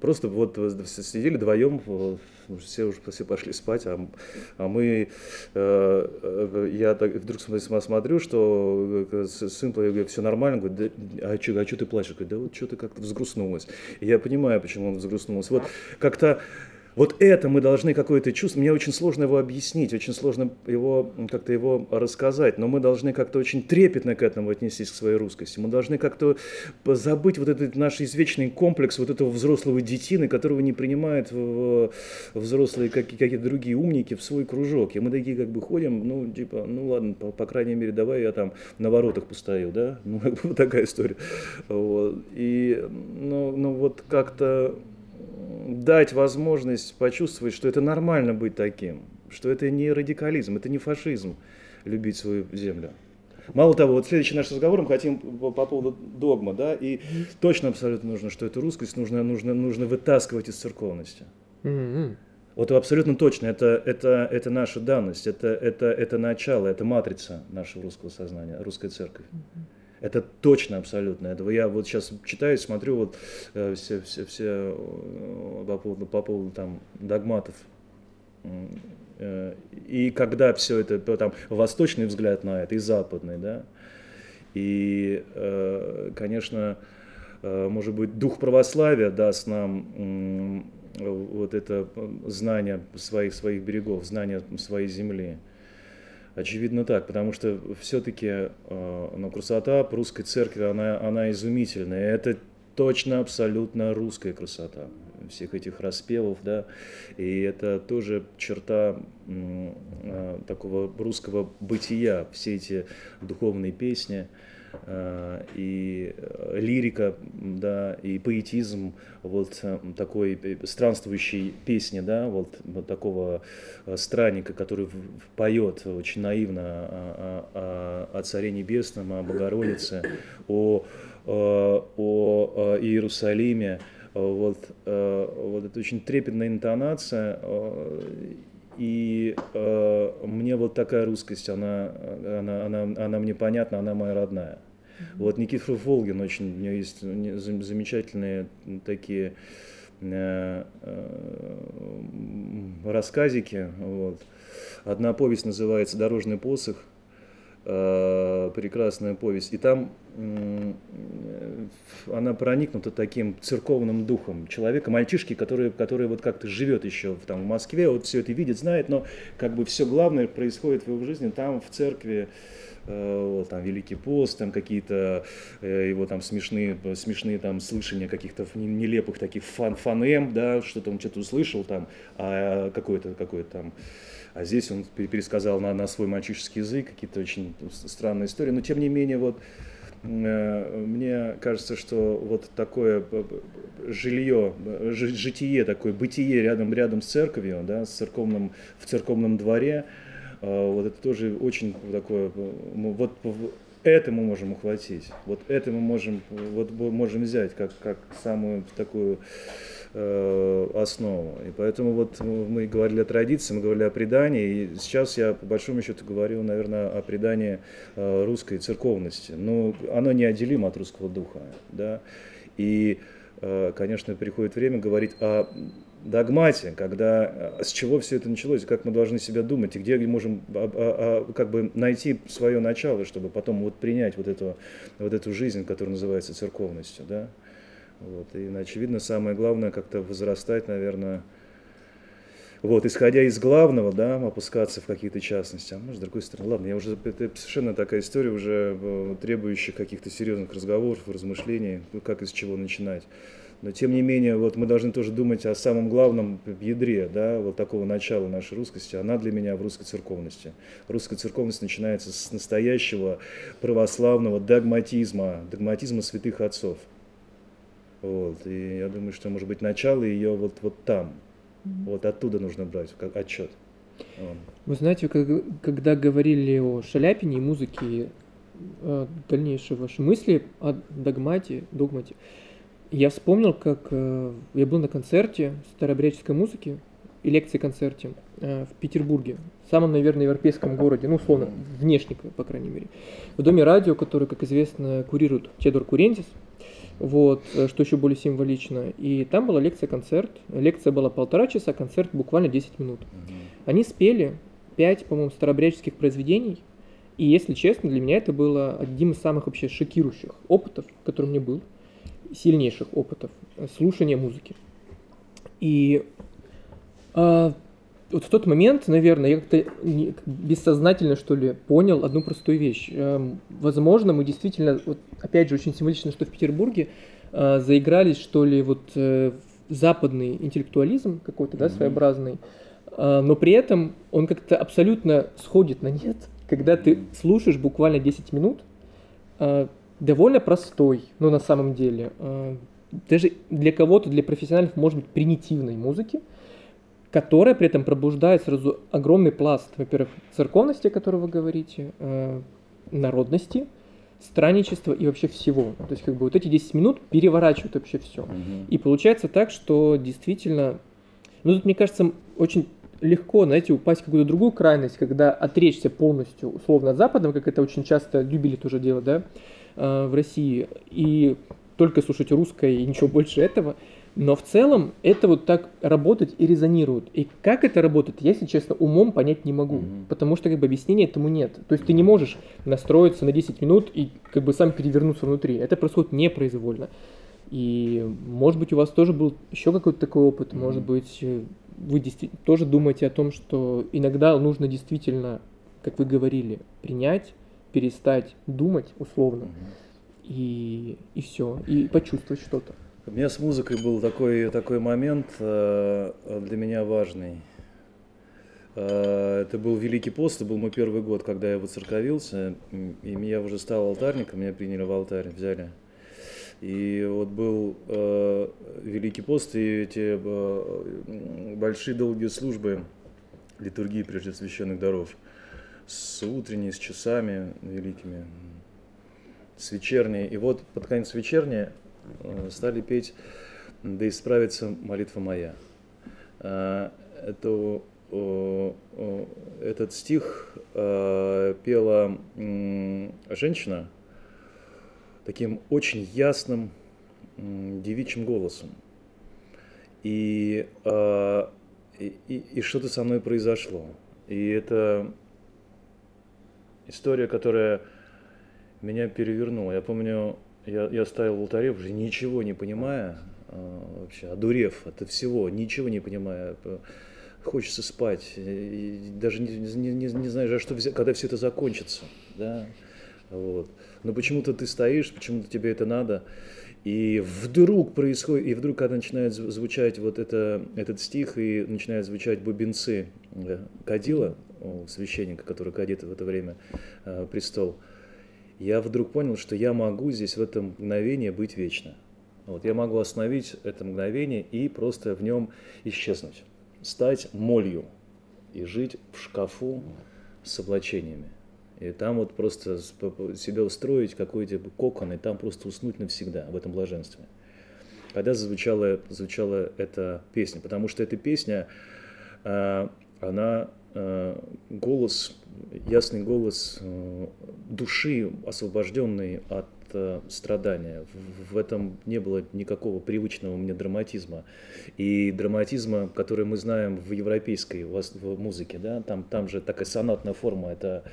Просто вот сидели вдвоем, все уже все пошли спать, а, а мы, э, э, я так, вдруг смотрю, что э, сын говорит, все нормально, говорит, да, а что а ты плачешь? Говорит, да вот что-то как-то взгрустнулось. И я понимаю, почему он взгрустнулся. Вот как-то Вот это мы должны какое-то чувство, мне очень сложно его объяснить, очень сложно его как-то его рассказать, но мы должны как-то очень трепетно к этому отнестись, к своей русскости. Мы должны как-то забыть вот этот наш извечный комплекс вот этого взрослого детины, которого не принимают взрослые какие-то другие умники в свой кружок. И мы такие как бы ходим, ну, типа, ну ладно, по, по крайней мере, давай я там на воротах постою, да? Ну, вот такая история. Вот. И, ну, ну вот как-то дать возможность почувствовать, что это нормально быть таким, что это не радикализм, это не фашизм, любить свою землю. Мало того, вот следующий наш разговор мы хотим по, по поводу догма, да, и точно абсолютно нужно, что эту русскость нужно, нужно, нужно вытаскивать из церковности. Mm-hmm. Вот абсолютно точно, это, это, это наша данность, это, это, это начало, это матрица нашего русского сознания, русской церковь. Mm-hmm. Это точно абсолютно. Это я вот сейчас читаю, смотрю вот э, все, все, все э, по поводу, по поводу там догматов. Э, и когда все это, там, восточный взгляд на это и западный, да, и, э, конечно, э, может быть, дух православия даст нам вот это знание своих, своих берегов, знание своей земли. Очевидно так, потому что все-таки э, ну, красота русской церкви, она, она изумительная. Это точно абсолютно русская красота всех этих распевов, да, и это тоже черта э, такого русского бытия, все эти духовные песни, Э, и э, лирика, да, и поэтизм вот э, такой странствующей песни, да, вот, вот такого странника, который поет очень наивно о, о, о Царе Небесном, о Богородице, о, о, Иерусалиме, вот, вот это очень трепетная интонация, и э, мне вот такая русскость, она, она, она, она мне понятна, она моя родная. Mm-hmm. Вот Никита Волгин очень, у него есть замечательные такие э, э, рассказики. Вот. Одна повесть называется «Дорожный посох», прекрасная повесть. И там она проникнута таким церковным духом человека, мальчишки, который, который вот как-то живет еще в, там, в Москве, вот все это видит, знает, но как бы все главное происходит в его жизни там, в церкви, э, вот, там Великий пост, там какие-то э, его там смешные, смешные там слышания каких-то нелепых таких фан фонем, да, что-то он что-то услышал там, а какой-то какой-то там а здесь он пересказал на, на свой мальчишеский язык какие-то очень странные истории. Но тем не менее, вот э, мне кажется, что вот такое жилье, житие, такое бытие рядом, рядом с церковью, да, с церковным, в церковном дворе, э, вот это тоже очень такое, вот это мы можем ухватить, вот это мы можем, вот можем взять как, как самую такую Э, основу. И поэтому вот мы говорили о традиции, мы говорили о предании, и сейчас я по большому счету говорю, наверное, о предании э, русской церковности. Но оно неотделимо от русского духа. Да? И, э, конечно, приходит время говорить о догмате, когда с чего все это началось, как мы должны себя думать, и где мы можем а, а, а, как бы найти свое начало, чтобы потом вот принять вот эту, вот эту жизнь, которая называется церковностью. Да? Вот, и, очевидно, самое главное как-то возрастать, наверное, вот, исходя из главного, да, опускаться в какие-то частности. А может, с другой стороны, ладно, я уже, это совершенно такая история, уже э, требующая каких-то серьезных разговоров, размышлений, ну, как из чего начинать. Но, тем не менее, вот мы должны тоже думать о самом главном ядре, да, вот такого начала нашей русскости. Она для меня в русской церковности. Русская церковность начинается с настоящего православного догматизма, догматизма святых отцов. Вот, и я думаю, что, может быть, начало ее вот, вот там. Mm-hmm. Вот оттуда нужно брать как отчет. Вы знаете, когда говорили о Шаляпине и музыке, э, дальнейшие ваши мысли о догмате, догмате, я вспомнил, как э, я был на концерте старообрядческой музыки и лекции-концерте э, в Петербурге, в самом, наверное, европейском городе, ну, условно, внешне, по крайней мере, в Доме радио, который, как известно, курирует Тедор Курентис, вот, э, что еще более символично. И там была лекция-концерт. Лекция была полтора часа, концерт буквально 10 минут. Угу. Они спели пять, по-моему, старообрядческих произведений. И, если честно, для меня это было одним из самых вообще шокирующих опытов, который у меня был, сильнейших опытов э, слушания музыки. И А, вот в тот момент, наверное, я как-то бессознательно, что ли, понял одну простую вещь. Эм, возможно, мы действительно, вот опять же, очень символично, что в Петербурге э, заигрались, что ли, вот э, западный интеллектуализм какой-то, да, своеобразный, э, но при этом он как-то абсолютно сходит на нет, когда ты слушаешь буквально 10 минут, довольно простой, но на самом деле, даже для кого-то, для профессионалов, может быть, примитивной музыки, которая при этом пробуждает сразу огромный пласт, во-первых, церковности, о которой вы говорите, э, народности, странничества и вообще всего. То есть как бы вот эти 10 минут переворачивают вообще все. Угу. И получается так, что действительно, ну тут мне кажется очень легко, знаете, упасть в какую-то другую крайность, когда отречься полностью условно от Запада, как это очень часто любили тоже делать, да, э, в России, и только слушать русское и ничего больше этого – но в целом это вот так работает и резонирует. И как это работает, я, если честно, умом понять не могу. Mm-hmm. Потому что как бы объяснения этому нет. То есть ты не можешь настроиться на 10 минут и как бы сам перевернуться внутри. Это происходит непроизвольно. И может быть у вас тоже был еще какой-то такой опыт, mm-hmm. может быть вы действительно тоже думаете о том, что иногда нужно действительно, как вы говорили, принять, перестать думать условно mm-hmm. и, и все, и почувствовать что-то. У меня с музыкой был такой, такой момент э, для меня важный. Э, это был Великий пост, это был мой первый год, когда я воцерковился, и я уже стал алтарником, меня приняли в алтарь, взяли. И вот был э, Великий пост и эти э, большие долгие службы литургии прежде священных даров с утренней, с часами великими, с вечерней. И вот под конец вечерней стали петь «Да исправится молитва моя». Э, это, этот стих э, пела женщина таким очень ясным девичьим голосом. И, и, и что-то со мной произошло. И это история, которая меня перевернула. Я помню, я, я ставил в алтаре, уже ничего не понимая, а, вообще, одурев от всего, ничего не понимая, хочется спать, и даже не, не, не, не знаешь, а что когда все это закончится, да, вот. Но почему-то ты стоишь, почему-то тебе это надо, и вдруг происходит, и вдруг, когда начинает звучать вот это, этот стих, и начинают звучать бубенцы да, кадила, у священника, который кадит в это время э, престол, я вдруг понял, что я могу здесь в этом мгновении быть вечно. Вот, я могу остановить это мгновение и просто в нем исчезнуть, стать молью и жить в шкафу с облачениями. И там вот просто себе устроить какой-то кокон, и там просто уснуть навсегда в этом блаженстве. Когда звучала, звучала эта песня, потому что эта песня, а, она а, голос ясный голос э, души, освобожденной от э, страдания. В этом не было никакого привычного мне драматизма. И драматизма, который мы знаем в европейской в музыке, да, там, там же такая сонатная форма, это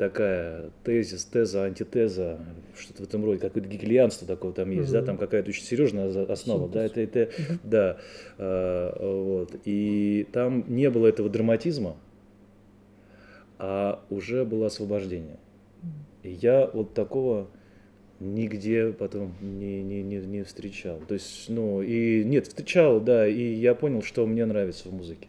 такая тезис, теза, антитеза, что-то в этом роде, какое-то гигельянство такое там есть, uh да, там какая-то очень серьезная основа, Синтез. да, это, это да, э, вот, и там не было этого драматизма, а уже было освобождение. И я вот такого нигде потом не, не, не, не встречал. То есть, ну, и нет, встречал, да, и я понял, что мне нравится в музыке.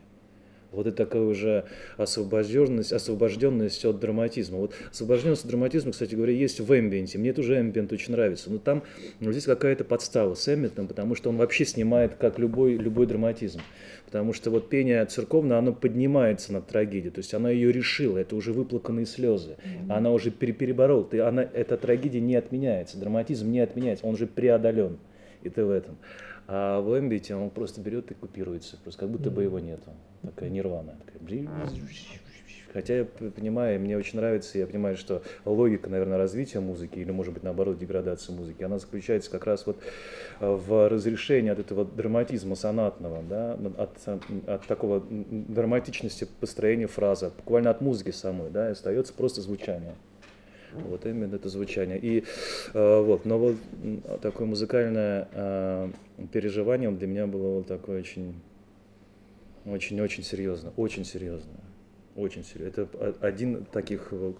Вот это такая уже освобожденность, освобожденность от драматизма. Вот освобожденность от драматизма, кстати говоря, есть в эмбиенте. Мне тоже эмбиент очень нравится. Но там ну, здесь какая-то подстава с эмбиентом, потому что он вообще снимает как любой, любой драматизм. Потому что вот пение церковное, оно поднимается над трагедией. То есть она ее решила, это уже выплаканные слезы. Mm-hmm. Она уже переборола. Ты, она, эта трагедия не отменяется, драматизм не отменяется, он уже преодолен. И ты в этом. А в эмбите он просто берет и купируется, просто как будто бы его нету. Такая нирвана. Такая... Хотя я понимаю, мне очень нравится, я понимаю, что логика, наверное, развития музыки, или, может быть, наоборот, деградации музыки, она заключается как раз вот э, в разрешении от этого драматизма сонатного, да, от, от такого драматичности построения фразы, буквально от музыки самой, да, и остается просто звучание. Вот именно это звучание. И э, вот, но вот такое музыкальное э, переживание для меня было такое очень Очень-очень серьезно, очень серьезно. Очень серьезно. Это один таких, э,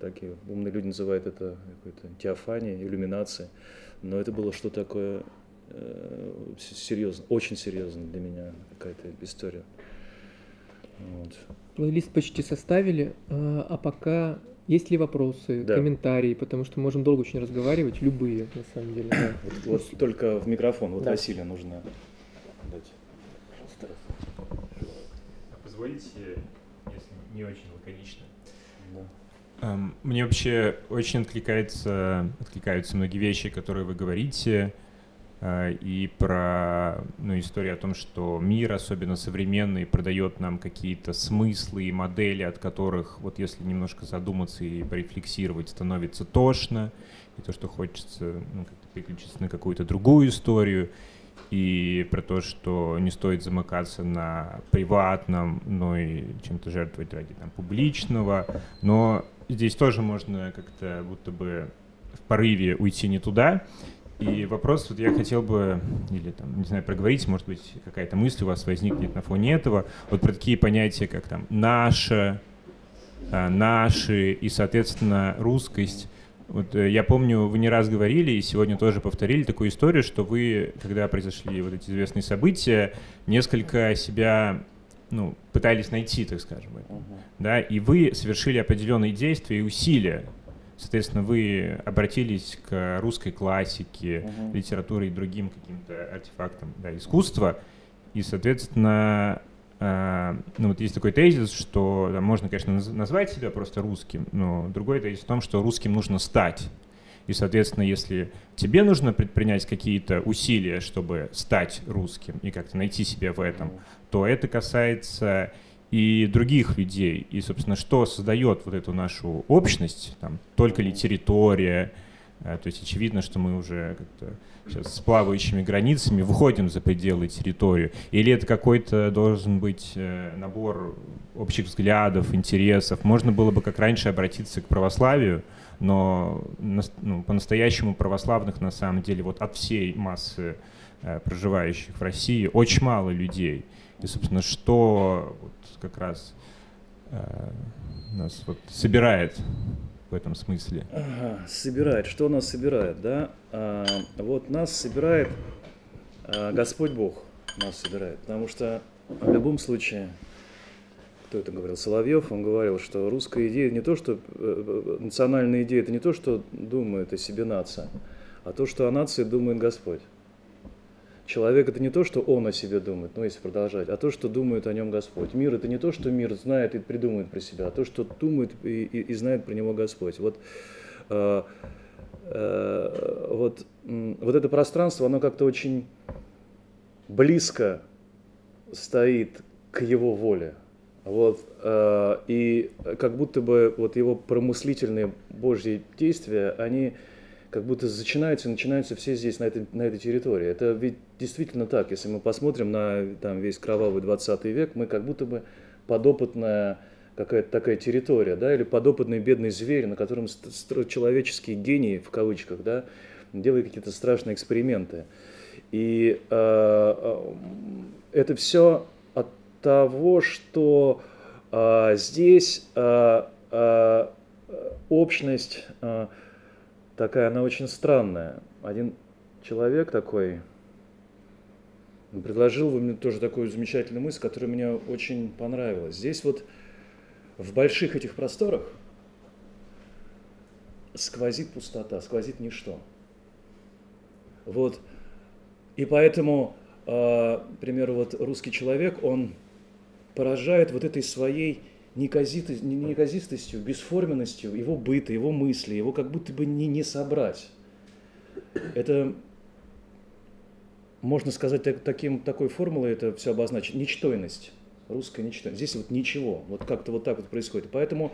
такие умные люди называют это какой-то теофанией, иллюминацией. Но это было что такое серьезно, очень серьезно для меня какая-то история. Вот. Плейлист почти составили, а пока есть ли вопросы, да. комментарии, потому что можем долго очень разговаривать, любые, на самом деле. Да. Вот, вот только в микрофон, вот да. Василия нужно дать. Позволите, если не очень лаконично. Да. Мне вообще очень откликается, откликаются многие вещи, которые вы говорите. А, и про ну, историю о том, что мир, особенно современный, продает нам какие-то смыслы и модели, от которых, вот если немножко задуматься и порефлексировать, становится тошно, и то, что хочется ну, как-то переключиться на какую-то другую историю, и про то, что не стоит замыкаться на приватном, но и чем-то жертвовать ради там, публичного, но здесь тоже можно как-то будто бы в порыве уйти не туда, и вопрос, вот я хотел бы, или там, не знаю, проговорить, может быть, какая-то мысль у вас возникнет на фоне этого, вот про такие понятия, как там «наше», а, «наши» и, соответственно, «русскость». Вот э, я помню, вы не раз говорили и сегодня тоже повторили такую историю, что вы, когда произошли вот эти известные события, несколько себя ну, пытались найти, так скажем, uh-huh. да, и вы совершили определенные действия и усилия Соответственно, вы обратились к русской классике, uh-huh. литературе и другим каким-то артефактам да, искусства. И, соответственно, э, ну вот есть такой тезис, что да, можно, конечно, назвать себя просто русским, но другой тезис в том, что русским нужно стать. И, соответственно, если тебе нужно предпринять какие-то усилия, чтобы стать русским и как-то найти себя в этом, то это касается и других людей. И, собственно, что создает вот эту нашу общность, там, только ли территория, э, то есть очевидно, что мы уже как-то сейчас с плавающими границами выходим за пределы территории. Или это какой-то должен быть э, набор общих взглядов, интересов. Можно было бы, как раньше, обратиться к православию, но ну, по-настоящему православных на самом деле вот от всей массы э, проживающих в России очень мало людей. И, собственно, что вот как раз э, нас вот собирает в этом смысле? Ага, собирает. Что нас собирает, да? А, вот нас собирает а, Господь Бог нас собирает, потому что в любом случае, кто это говорил, Соловьев, он говорил, что русская идея не то, что э, э, национальная идея, это не то, что думает о себе нация, а то, что о нации думает Господь. Человек это не то, что он о себе думает, ну если продолжать, а то, что думает о нем Господь. Мир это не то, что мир знает и придумывает про себя, а то, что думает и, и, и знает про него Господь. Вот, э, э, вот, вот это пространство, оно как-то очень близко стоит к его воле. Вот, э, и как будто бы вот его промыслительные Божьи действия, они как будто начинаются, начинаются все здесь, на этой, на этой территории. Это ведь действительно так. Если мы посмотрим на там, весь кровавый 20 век, мы как будто бы подопытная какая-то такая территория, да, или подопытный бедный зверь, на котором человеческие гении, в кавычках, да, делают какие-то страшные эксперименты. И э, э, это все от того, что э, здесь э, э, общность э, такая, она очень странная. Один человек такой предложил мне тоже такую замечательную мысль, которая мне очень понравилась. Здесь вот в больших этих просторах сквозит пустота, сквозит ничто. Вот. И поэтому, э, к примеру, вот русский человек, он поражает вот этой своей неказистостью, бесформенностью его быта, его мысли, его как будто бы не, не собрать. Это, можно сказать, так, таким, такой формулой это все обозначить. Ничтойность. Русская ничтойность. Здесь вот ничего. Вот как-то вот так вот происходит. Поэтому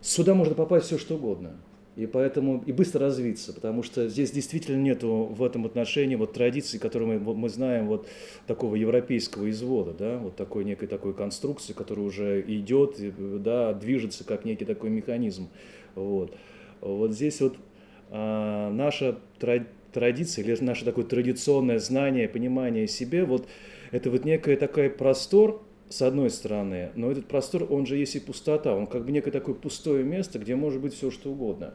сюда можно попасть все что угодно и поэтому и быстро развиться, потому что здесь действительно нету в этом отношении вот традиции, которые мы, мы знаем, вот такого европейского извода, да, вот такой некой такой конструкции, которая уже идет, да, движется как некий такой механизм, вот. Вот здесь вот а, наша традиция или наше такое традиционное знание, понимание себе, вот это вот некая такая простор, с одной стороны, но этот простор, он же есть и пустота, он как бы некое такое пустое место, где может быть все что угодно.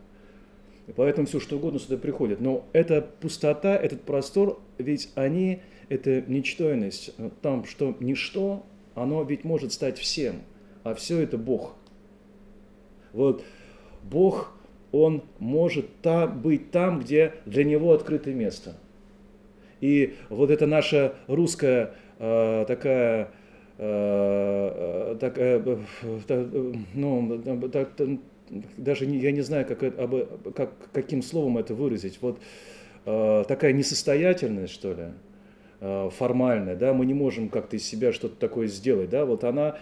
И поэтому все что угодно сюда приходит. Но эта пустота, этот простор, ведь они, это ничтойность, там, что ничто, оно ведь может стать всем, а все это Бог. Вот Бог, Он может та, быть там, где для Него открыто место. И вот эта наша русская э, такая Э, так, э, ну, так, даже не, я не знаю, как, об, как, каким словом это выразить. Вот э, такая несостоятельность, что ли, формальная, да, мы не можем как-то из себя что-то такое сделать, да, вот она,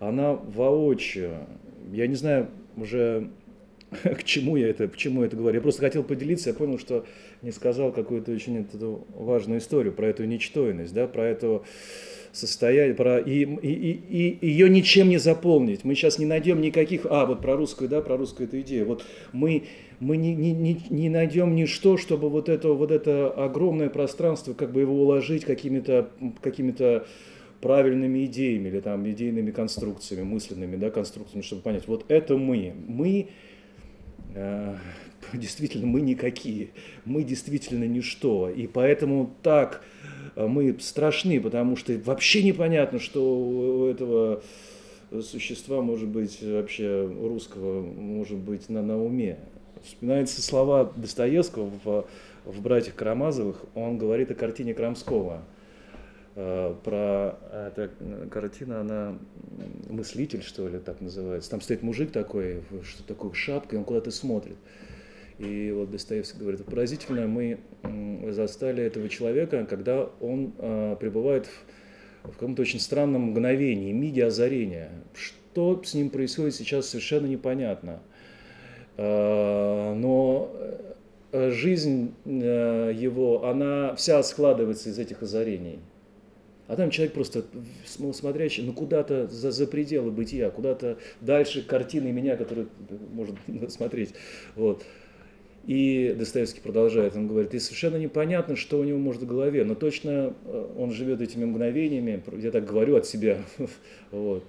она воочию, я не знаю уже, к чему я это, почему я это говорю, я просто хотел поделиться, я понял, что не сказал какую-то очень эту важную историю про эту ничтойность, да, про эту, состояние, про, и, и, и, и ее ничем не заполнить. Мы сейчас не найдем никаких, а, вот про русскую, да, про русскую эту идею. Вот мы, мы не, не, не, не найдем ничто, чтобы вот это, вот это огромное пространство, как бы его уложить какими-то какими правильными идеями или там идейными конструкциями, мысленными да, конструкциями, чтобы понять, вот это мы. Мы э, действительно мы никакие, мы действительно ничто. И поэтому так мы страшны, потому что вообще непонятно, что у этого существа может быть вообще русского может быть на, на уме. Вспоминаются слова Достоевского в, в «Братьях Карамазовых». Он говорит о картине Крамского. А, про эта картина, она мыслитель, что ли, так называется. Там стоит мужик такой, что такое шапка, и он куда-то смотрит. И вот Достоевский говорит, поразительно, мы застали этого человека, когда он э, пребывает в, в каком-то очень странном мгновении, миге озарения. Что с ним происходит сейчас, совершенно непонятно. Э, но жизнь э, его, она вся складывается из этих озарений. А там человек просто смотрящий, ну куда-то за, за пределы бытия, куда-то дальше картины меня, который может смотреть. Вот. И Достоевский продолжает, он говорит, и совершенно непонятно, что у него может в голове, но точно э, он живет этими мгновениями, я так говорю от себя, вот.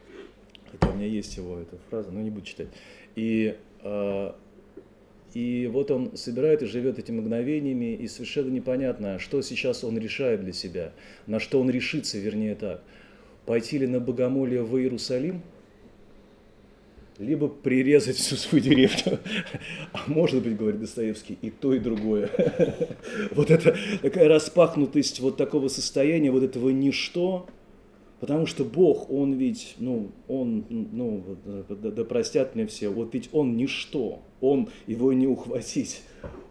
Хотя у меня есть его эта фраза, но не буду читать. И, э, и вот он собирает и живет этими мгновениями, и совершенно непонятно, что сейчас он решает для себя, на что он решится, вернее так. Пойти ли на богомолье в Иерусалим – либо прирезать всю свою деревню. А может быть, говорит Достоевский, и то, и другое. Вот это такая распахнутость вот такого состояния, вот этого ничто, потому что Бог, Он ведь, ну, Он, ну, да, да простят мне все, вот ведь Он ничто, Он, его не ухватить,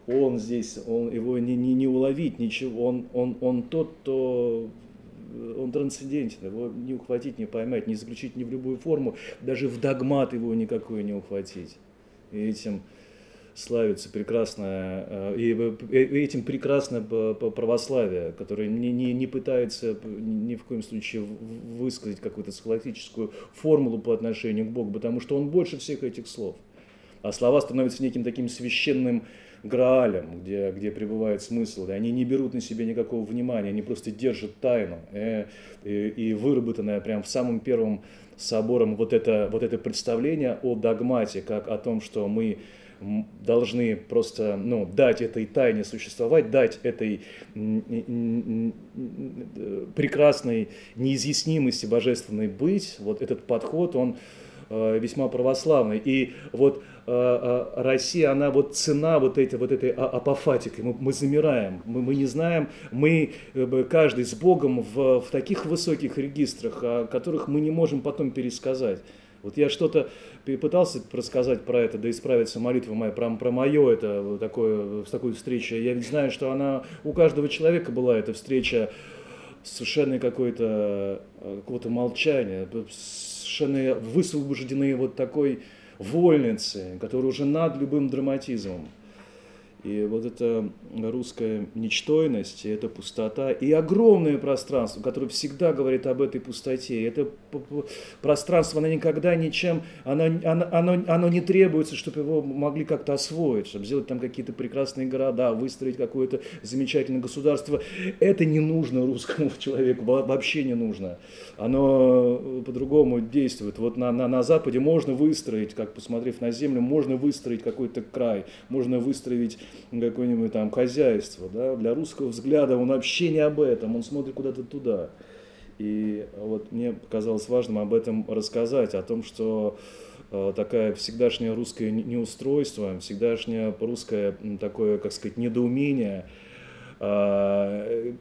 Он здесь, он, его не, не, не уловить, ничего, он, он, он тот, кто он трансцендентен, его не ухватить, не поймать, не заключить ни в любую форму, даже в догмат его никакой не ухватить. И этим славится прекрасно, э, и этим прекрасно православие, которое не, не, не пытается ни в коем случае высказать какую-то схоластическую формулу по отношению к Богу, потому что он больше всех этих слов. А слова становятся неким таким священным Граалем, где, где пребывает смысл. И они не берут на себя никакого внимания, они просто держат тайну. Э, и, и выработанное прямо в самом первом собором вот это, вот это представление о догмате, как о том, что мы должны просто ну, дать этой тайне существовать, дать этой прекрасной неизъяснимости божественной быть. Вот этот подход, он Э, весьма православной. И вот э, э, Россия, она вот цена вот, этой вот этой а, апофатики. Мы, мы замираем, мы, мы не знаем, мы каждый с Богом в, в таких высоких регистрах, о которых мы не можем потом пересказать. Вот я что-то пытался рассказать про это, да исправиться молитва моя, про, про мое это такое, такую встречу. Я ведь знаю, что она у каждого человека была эта встреча совершенно какой-то какого-то молчания, совершенно высвобождены вот такой вольницы, которая уже над любым драматизмом. И вот эта русская ничтойность, эта пустота, и огромное пространство, которое всегда говорит об этой пустоте. Это пространство, оно никогда ничем, оно, оно, оно, оно не требуется, чтобы его могли как-то освоить, чтобы сделать там какие-то прекрасные города, выстроить какое-то замечательное государство. Это не нужно русскому человеку, вообще не нужно. Оно по-другому действует. Вот на, на, на Западе можно выстроить, как посмотрев на землю, можно выстроить какой-то край, можно выстроить какое-нибудь там хозяйство, да, для русского взгляда он вообще не об этом, он смотрит куда-то туда. И вот мне показалось важным об этом рассказать, о том, что э, такая всегдашнее русское неустройство, всегдашнее русское такое, как сказать, недоумение, э,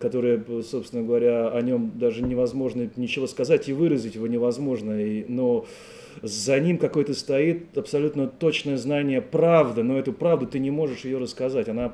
которое, собственно говоря, о нем даже невозможно ничего сказать и выразить его невозможно, и, но за ним какое-то стоит абсолютно точное знание правды, но эту правду ты не можешь ее рассказать. Она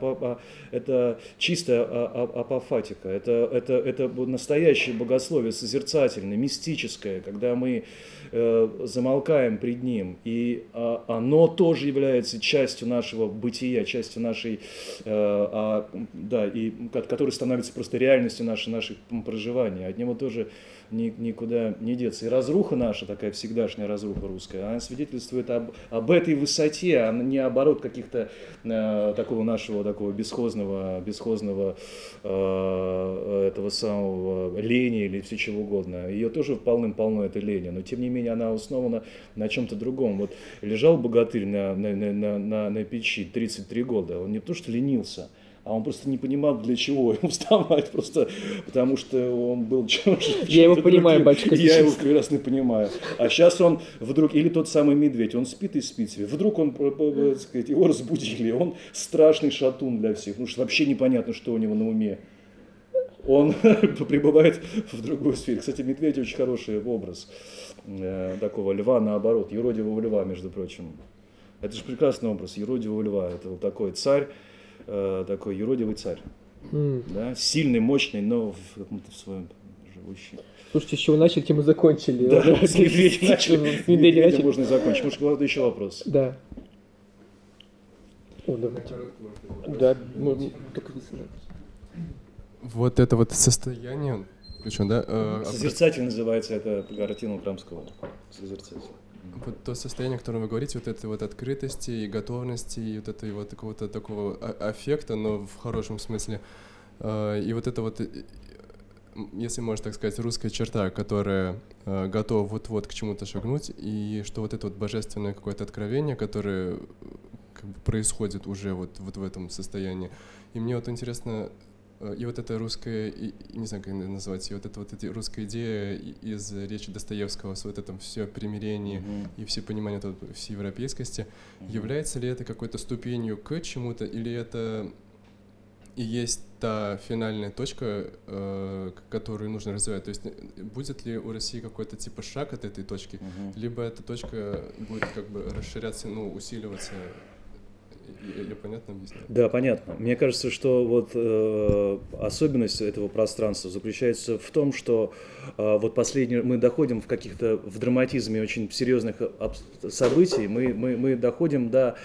это чистая апофатика, это, это, это настоящее богословие, созерцательное, мистическое, когда мы э, замолкаем пред ним. И э, оно тоже является частью нашего бытия, частью нашей, э, а, да, и который становится просто реальностью нашей, наших проживания. От него тоже ни, никуда не деться. И разруха наша, такая всегдашняя разруха русская, она свидетельствует об, об этой высоте, а не оборот каких-то э, такого нашего такого бесхозного, бесхозного э, этого самого лени или все чего угодно. Ее тоже полным-полно это лени, но тем не менее она основана на чем-то другом. Вот лежал богатырь на, на, на, на, на печи 33 года, он не то что ленился, а он просто не понимал, для чего ему вставать, просто потому что он был чем-то Я его понимаю, батюшка. Я его прекрасно понимаю. А сейчас он вдруг, или тот самый медведь, он спит и спит себе, вдруг он, э, э, так сказать, его разбудили, он страшный шатун для всех, потому что вообще непонятно, что у него на уме. Он пребывает в другой сфере. Кстати, медведь очень хороший образ э, такого льва, наоборот, юродивого льва, между прочим. Это же прекрасный образ юродивого льва. Это вот такой царь, э, такой юродивый царь. Mm. Да? Сильный, мощный, но в каком-то своем живущий. Слушайте, с чего начали, тем и закончили. Да, с медведя начали. С медведя начали. можно закончить. Может, какой-то еще вопрос? Да. О, давайте. Да, только Вот это вот состояние, причем, да? Э, Созерцатель называется это картина Крамского. Созерцатель. Вот то состояние, о котором вы говорите, вот этой вот открытости и готовности, и вот этого вот какого-то такого аффекта, но в хорошем смысле. А, и вот это вот, если можно так сказать, русская черта, которая а, готова вот-вот к чему-то шагнуть, и что вот это вот божественное какое-то откровение, которое как бы происходит уже вот, вот в этом состоянии. И мне вот интересно, Э, и вот эта русская, не знаю, как назвать, и вот эта вот эти русская идея из речи Достоевского с вот этим все примирение mm-hmm. и все понимание вот всеевропейскости, mm-hmm. является ли это какой-то ступенью к чему-то, или это и есть та финальная точка, э, которую нужно развивать. То есть э, будет ли у России какой-то типа шаг от этой точки, uh-huh. либо эта точка будет как бы расширяться, ну, усиливаться я понятно объясняю? Да, понятно. Мне кажется, что вот э, особенность этого пространства заключается в том, что э, вот последние мы доходим в каких-то в драматизме очень серьезных событий, мы, мы, мы доходим до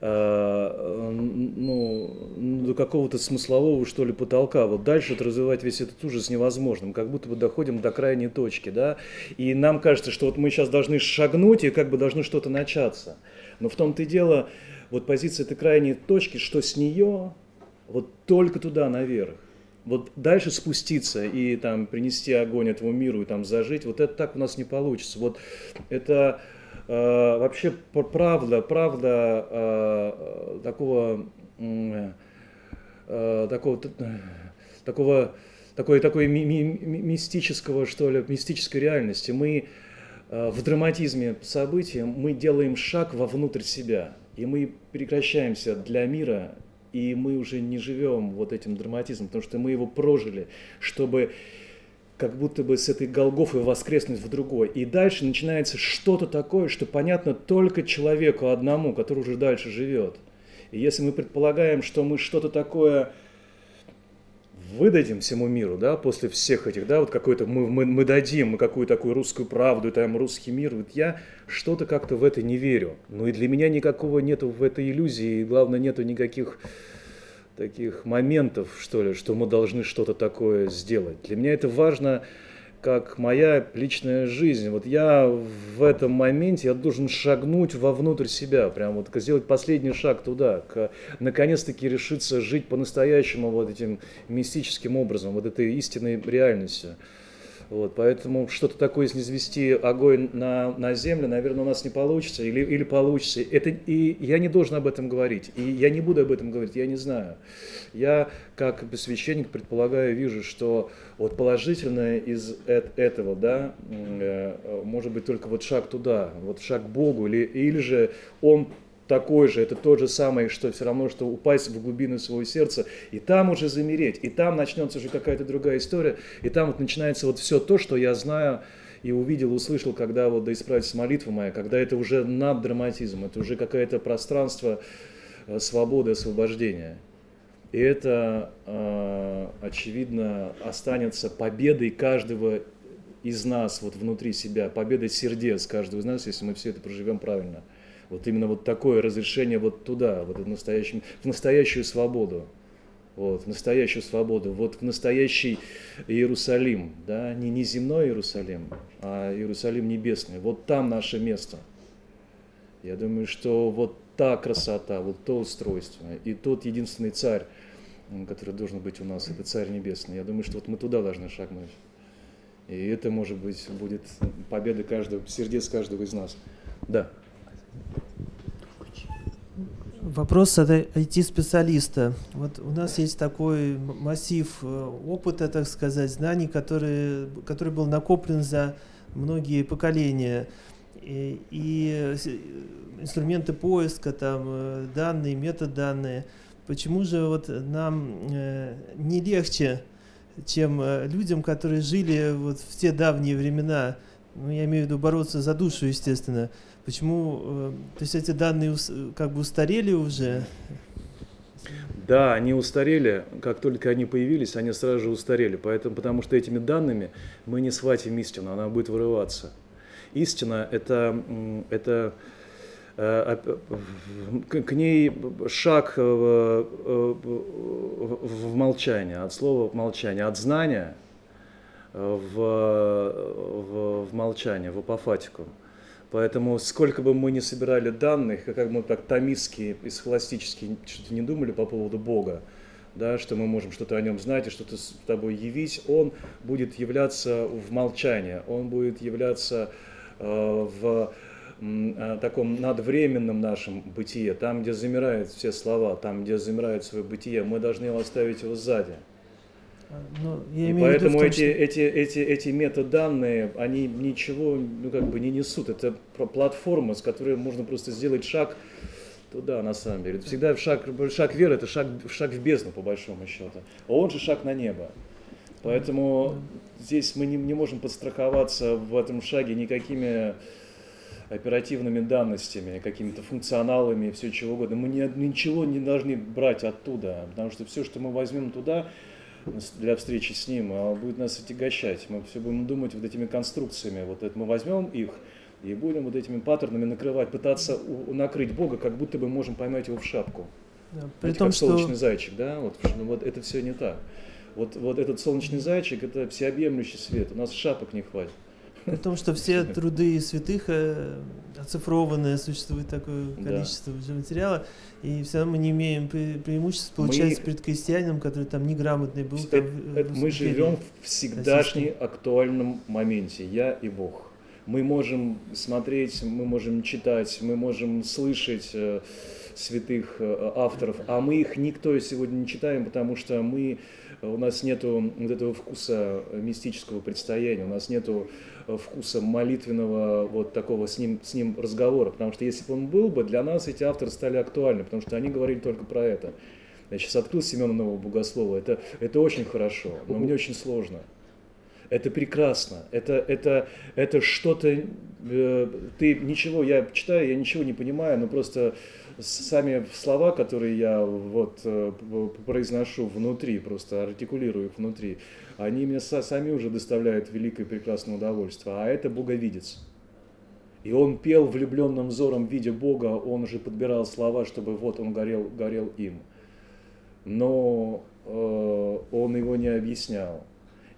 э, ну, до какого-то смыслового, что ли, потолка. Вот дальше вот развивать весь этот ужас невозможно. Мы как будто бы доходим до крайней точки, да, и нам кажется, что вот мы сейчас должны шагнуть и как бы должно что-то начаться. Но в том-то и дело, вот позиция этой крайней точки, что с нее вот только туда наверх. Вот дальше спуститься и там принести огонь этому миру и там зажить, вот это так у нас не получится. Вот это э, вообще правда, правда э, такого, э, такого, такого, такой, такой ми ми мистического, что ли, мистической реальности. Мы э, в драматизме событий мы делаем шаг вовнутрь себя. И мы прекращаемся для мира, и мы уже не живем вот этим драматизмом, потому что мы его прожили, чтобы как будто бы с этой Голгофы воскреснуть в другой. И дальше начинается что-то такое, что понятно только человеку одному, который уже дальше живет. И если мы предполагаем, что мы что-то такое выдадим всему миру, да, после всех этих, да, вот какой-то мы, мы, мы дадим мы какую-то такую русскую правду, там русский мир, вот я что-то как-то в это не верю. Ну и для меня никакого нету в этой иллюзии, и главное нету никаких таких моментов, что ли, что мы должны что-то такое сделать. Для меня это важно как моя личная жизнь. Вот я в этом моменте, я должен шагнуть вовнутрь себя, прям вот сделать последний шаг туда, к, наконец-таки решиться жить по-настоящему вот этим мистическим образом, вот этой истинной реальностью. Вот, поэтому что-то такое низвести огонь на, на землю, наверное, у нас не получится или, или получится. Это, и я не должен об этом говорить, и я не буду об этом говорить, я не знаю. Я, как священник, предполагаю, вижу, что вот положительное из этого, да, э, может быть только вот шаг туда, вот шаг к Богу, или, или же он такой же, это тот же самый, что все равно, что упасть в глубину своего сердца, и там уже замереть, и там начнется уже какая-то другая история, и там вот начинается вот все то, что я знаю и увидел, услышал, когда вот да исправится молитва моя, когда это уже над драматизм, это уже какое-то пространство э, свободы, освобождения. И это, э, очевидно, останется победой каждого из нас вот внутри себя, победой сердец каждого из нас, если мы все это проживем правильно – вот именно вот такое разрешение вот туда, вот в, настоящем, в настоящую свободу. Вот, в настоящую свободу, вот в настоящий Иерусалим, да, не, не земной Иерусалим, а Иерусалим небесный. Вот там наше место. Я думаю, что вот та красота, вот то устройство и тот единственный царь, который должен быть у нас, это царь небесный. Я думаю, что вот мы туда должны шагнуть. И это, может быть, будет победа каждого, сердец каждого из нас. Да. Вопрос от IT-специалиста. Вот у нас есть такой массив э, опыта, так сказать, знаний, который, который был накоплен за многие поколения. И, и инструменты поиска, там, э, данные, метаданные. Почему же вот нам э, не легче, чем людям, которые жили вот в те давние времена, ну, я имею в виду бороться за душу, естественно, Почему, э, то есть эти данные как бы устарели уже? Да, они устарели, как только они появились, они сразу же устарели, поэтому, потому что этими данными мы не схватим истину, она будет вырываться. Истина – это, это э, к ней шаг в, в молчание, от слова молчание, от знания в, в, в молчание, в апофатику. Поэтому сколько бы мы ни собирали данных, как мы так томистски и схоластически что-то не думали по поводу Бога, да, что мы можем что-то о нем знать и что-то с тобой явить, он будет являться в молчании, он будет являться э, в э, таком надвременном нашем бытие, там, где замирают все слова, там, где замирает свое бытие, мы должны оставить его сзади. Ну, я и поэтому том, эти, что... эти, эти, эти метаданные, они ничего ну, как бы не несут. Это платформа, с которой можно просто сделать шаг туда, на самом деле. Это всегда шаг, шаг веры, это шаг, шаг в бездну, по большому счету. А он же шаг на небо. Поэтому здесь мы не, не можем подстраховаться в этом шаге никакими оперативными данностями, какими-то функционалами, все чего угодно. Мы не, ничего не должны брать оттуда, потому что все, что мы возьмем туда, для встречи с ним, а будет нас отягощать. Мы все будем думать вот этими конструкциями. Вот это мы возьмем их и будем вот этими паттернами накрывать, пытаться накрыть Бога, как будто бы можем поймать его в шапку. Да, при Знаете, том, как солнечный что... зайчик, да? Вот, ну, вот это все не так. Вот, вот этот солнечный зайчик – это всеобъемлющий свет. У нас шапок не хватит. При том, что все труды святых э, оцифрованные, существует такое количество да. материала, и все равно мы не имеем пре преимуществ, получается, мы... перед крестьянином, который там неграмотный был. Это, там, это, мы живем в всегдашнем актуальном моменте, я и Бог. Мы можем смотреть, мы можем читать, мы можем слышать э, святых э, авторов, а мы их никто сегодня не читаем, потому что мы, у нас нету вот этого вкуса мистического предстояния, у нас нету вкуса молитвенного вот такого с ним, с ним разговора, потому что если бы он был бы, для нас эти авторы стали актуальны, потому что они говорили только про это. Я сейчас открыл Семена Нового Богослова, это, это очень хорошо, но мне очень сложно. Это прекрасно. Это, это, это что-то... Э, ты ничего, я читаю, я ничего не понимаю, но просто сами слова, которые я вот э, произношу внутри, просто артикулирую их внутри, они мне сами уже доставляют великое прекрасное удовольствие. А это боговидец. И он пел влюбленным взором, видя Бога, он уже подбирал слова, чтобы вот он горел, горел им. Но э, он его не объяснял.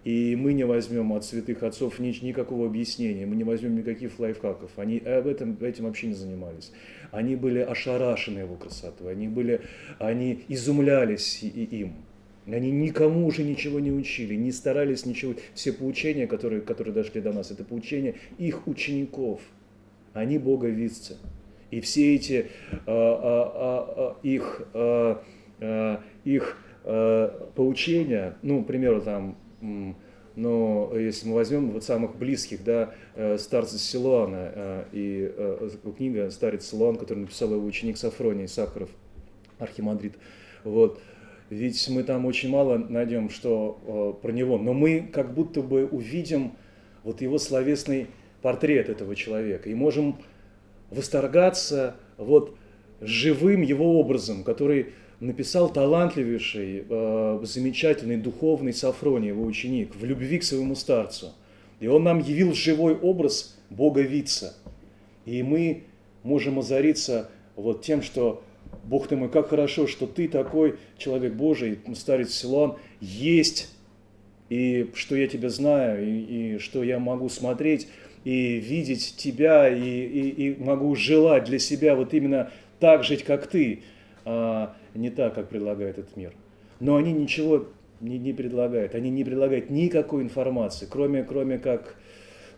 И мы не возьмем от святых отцов ни, никакого объяснения, мы не возьмем никаких лайфхаков. Они об этом, этим вообще не занимались. Они были ошарашены его красотой, они, были, они изумлялись и, им. Они никому уже ничего не учили, не старались ничего. Все поучения, которые, которые дошли до нас, это поучения их учеников. Они боговидцы. И все эти а, а, а, их, а, а, их а, поучения, ну, к примеру, там, но если мы возьмем вот самых близких, да, старца Силуана, и книга «Старец Силуан», которую написал его ученик Сафроний Сахаров, архимандрит, вот, ведь мы там очень мало найдем, что про него, но мы как будто бы увидим вот его словесный портрет этого человека и можем восторгаться вот живым его образом, который написал талантливейший, э, замечательный духовный Сафроний, его ученик, в любви к своему старцу. И он нам явил живой образ Бога Вица. И мы можем озариться вот тем, что Бог ты мой, как хорошо, что ты такой человек Божий, старец Силуан, есть, и что я тебя знаю, и, и что я могу смотреть и видеть тебя, и, и, и могу желать для себя вот именно так жить, как ты. А, не так, как предлагает этот мир. Но они ничего не, не предлагают, они не предлагают никакой информации, кроме, кроме как,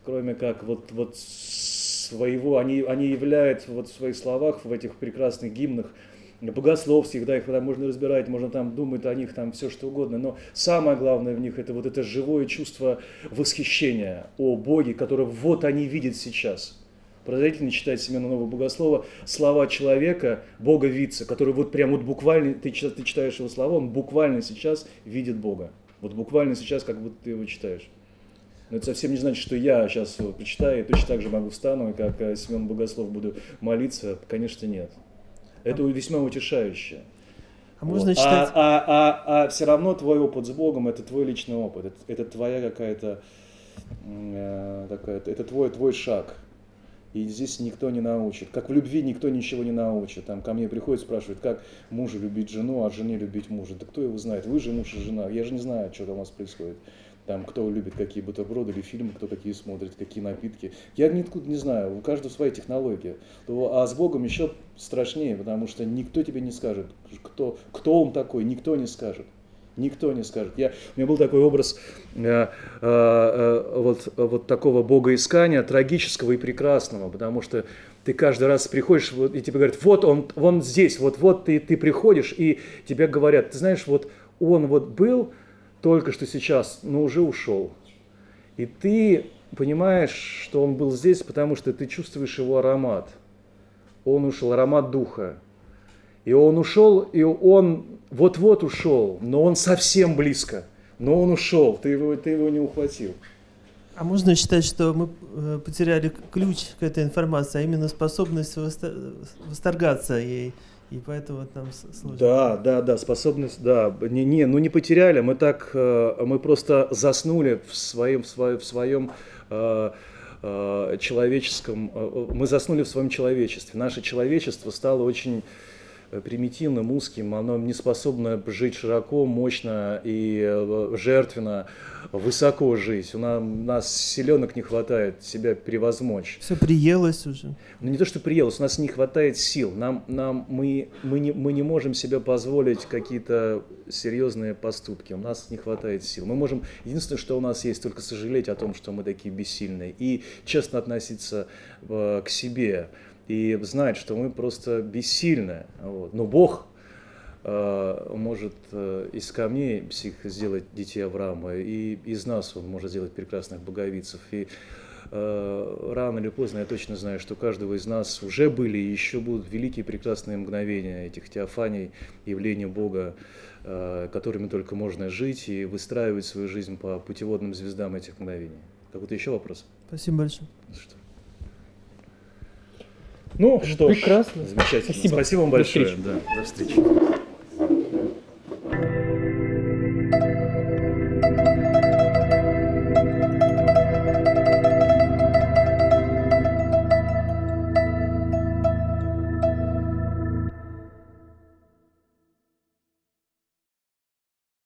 кроме как вот, вот своего, они, они являют вот в своих словах, в этих прекрасных гимнах, богословских, да, их там можно разбирать, можно там думать о них там все что угодно, но самое главное в них это вот это живое чувство восхищения о Боге, которое вот они видят сейчас – Поразительно читать Семена Нового Богослова слова человека, Бога Вица, который вот прям вот буквально, ты, ты читаешь его слова, он буквально сейчас видит Бога. Вот буквально сейчас, как будто ты его читаешь. Но это совсем не значит, что я сейчас прочитаю и точно так же могу встану, и как э, Семен Богослов буду молиться. Конечно, нет. Это весьма утешающе. А можно вот. читать... А, а, а, а все равно твой опыт с Богом – это твой личный опыт. Это, это твоя какая-то э, такая, это твой, твой шаг – и здесь никто не научит. Как в любви никто ничего не научит. Там ко мне приходят, спрашивают, как мужу любить жену, а жене любить мужа. Да кто его знает? Вы же муж и жена. Я же не знаю, что там у вас происходит. Там, кто любит какие бутерброды или фильмы, кто какие смотрит, какие напитки. Я никуда не знаю, у каждого своя технология. А с Богом еще страшнее, потому что никто тебе не скажет, кто, кто он такой, никто не скажет. Никто не скажет. Я, у меня был такой образ э, э, э, вот, вот такого богоискания, трагического и прекрасного, потому что ты каждый раз приходишь, вот, и тебе говорят, вот он, он здесь, вот, вот ты, ты приходишь, и тебе говорят, ты знаешь, вот он вот был только что сейчас, но уже ушел. И ты понимаешь, что он был здесь, потому что ты чувствуешь его аромат. Он ушел, аромат духа. И он ушел, и он вот-вот ушел, но он совсем близко. Но он ушел, ты его, ты его не ухватил. А можно считать, что мы э, потеряли ключ к этой информации, а именно способность восторгаться ей, и поэтому нам сложно. Да, да, да, способность, да, не, не, ну не потеряли, мы так, э, мы просто заснули в своем, в своем, в своем э, человеческом, мы заснули в своем человечестве. Наше человечество стало очень Э, примитивным, узким, оно не способно жить широко, мощно и э, жертвенно, высоко жить. У нас, у нас силенок не хватает себя превозмочь. Все приелось уже. Ну не то, что приелось, у нас не хватает сил. Нам, нам, мы, мы, не, мы не можем себе позволить какие-то серьезные поступки. У нас не хватает сил. Мы можем, единственное, что у нас есть, только сожалеть о том, что мы такие бессильные. И честно относиться э, к себе и знать, что мы просто бессильны. Вот. Но Бог э, может э, из камней псих сделать детей Авраама, и из нас Он может сделать прекрасных боговицев. И э, рано или поздно, я точно знаю, что у каждого из нас уже были и еще будут великие прекрасные мгновения этих теофаний, явления Бога, э, которыми только можно жить и выстраивать свою жизнь по путеводным звездам этих мгновений. Какой-то еще вопрос? Спасибо большое. Что? Ну что ж, Прекрасно. замечательно. Спасибо. Спасибо вам До большое. встречи. Да, до встречи.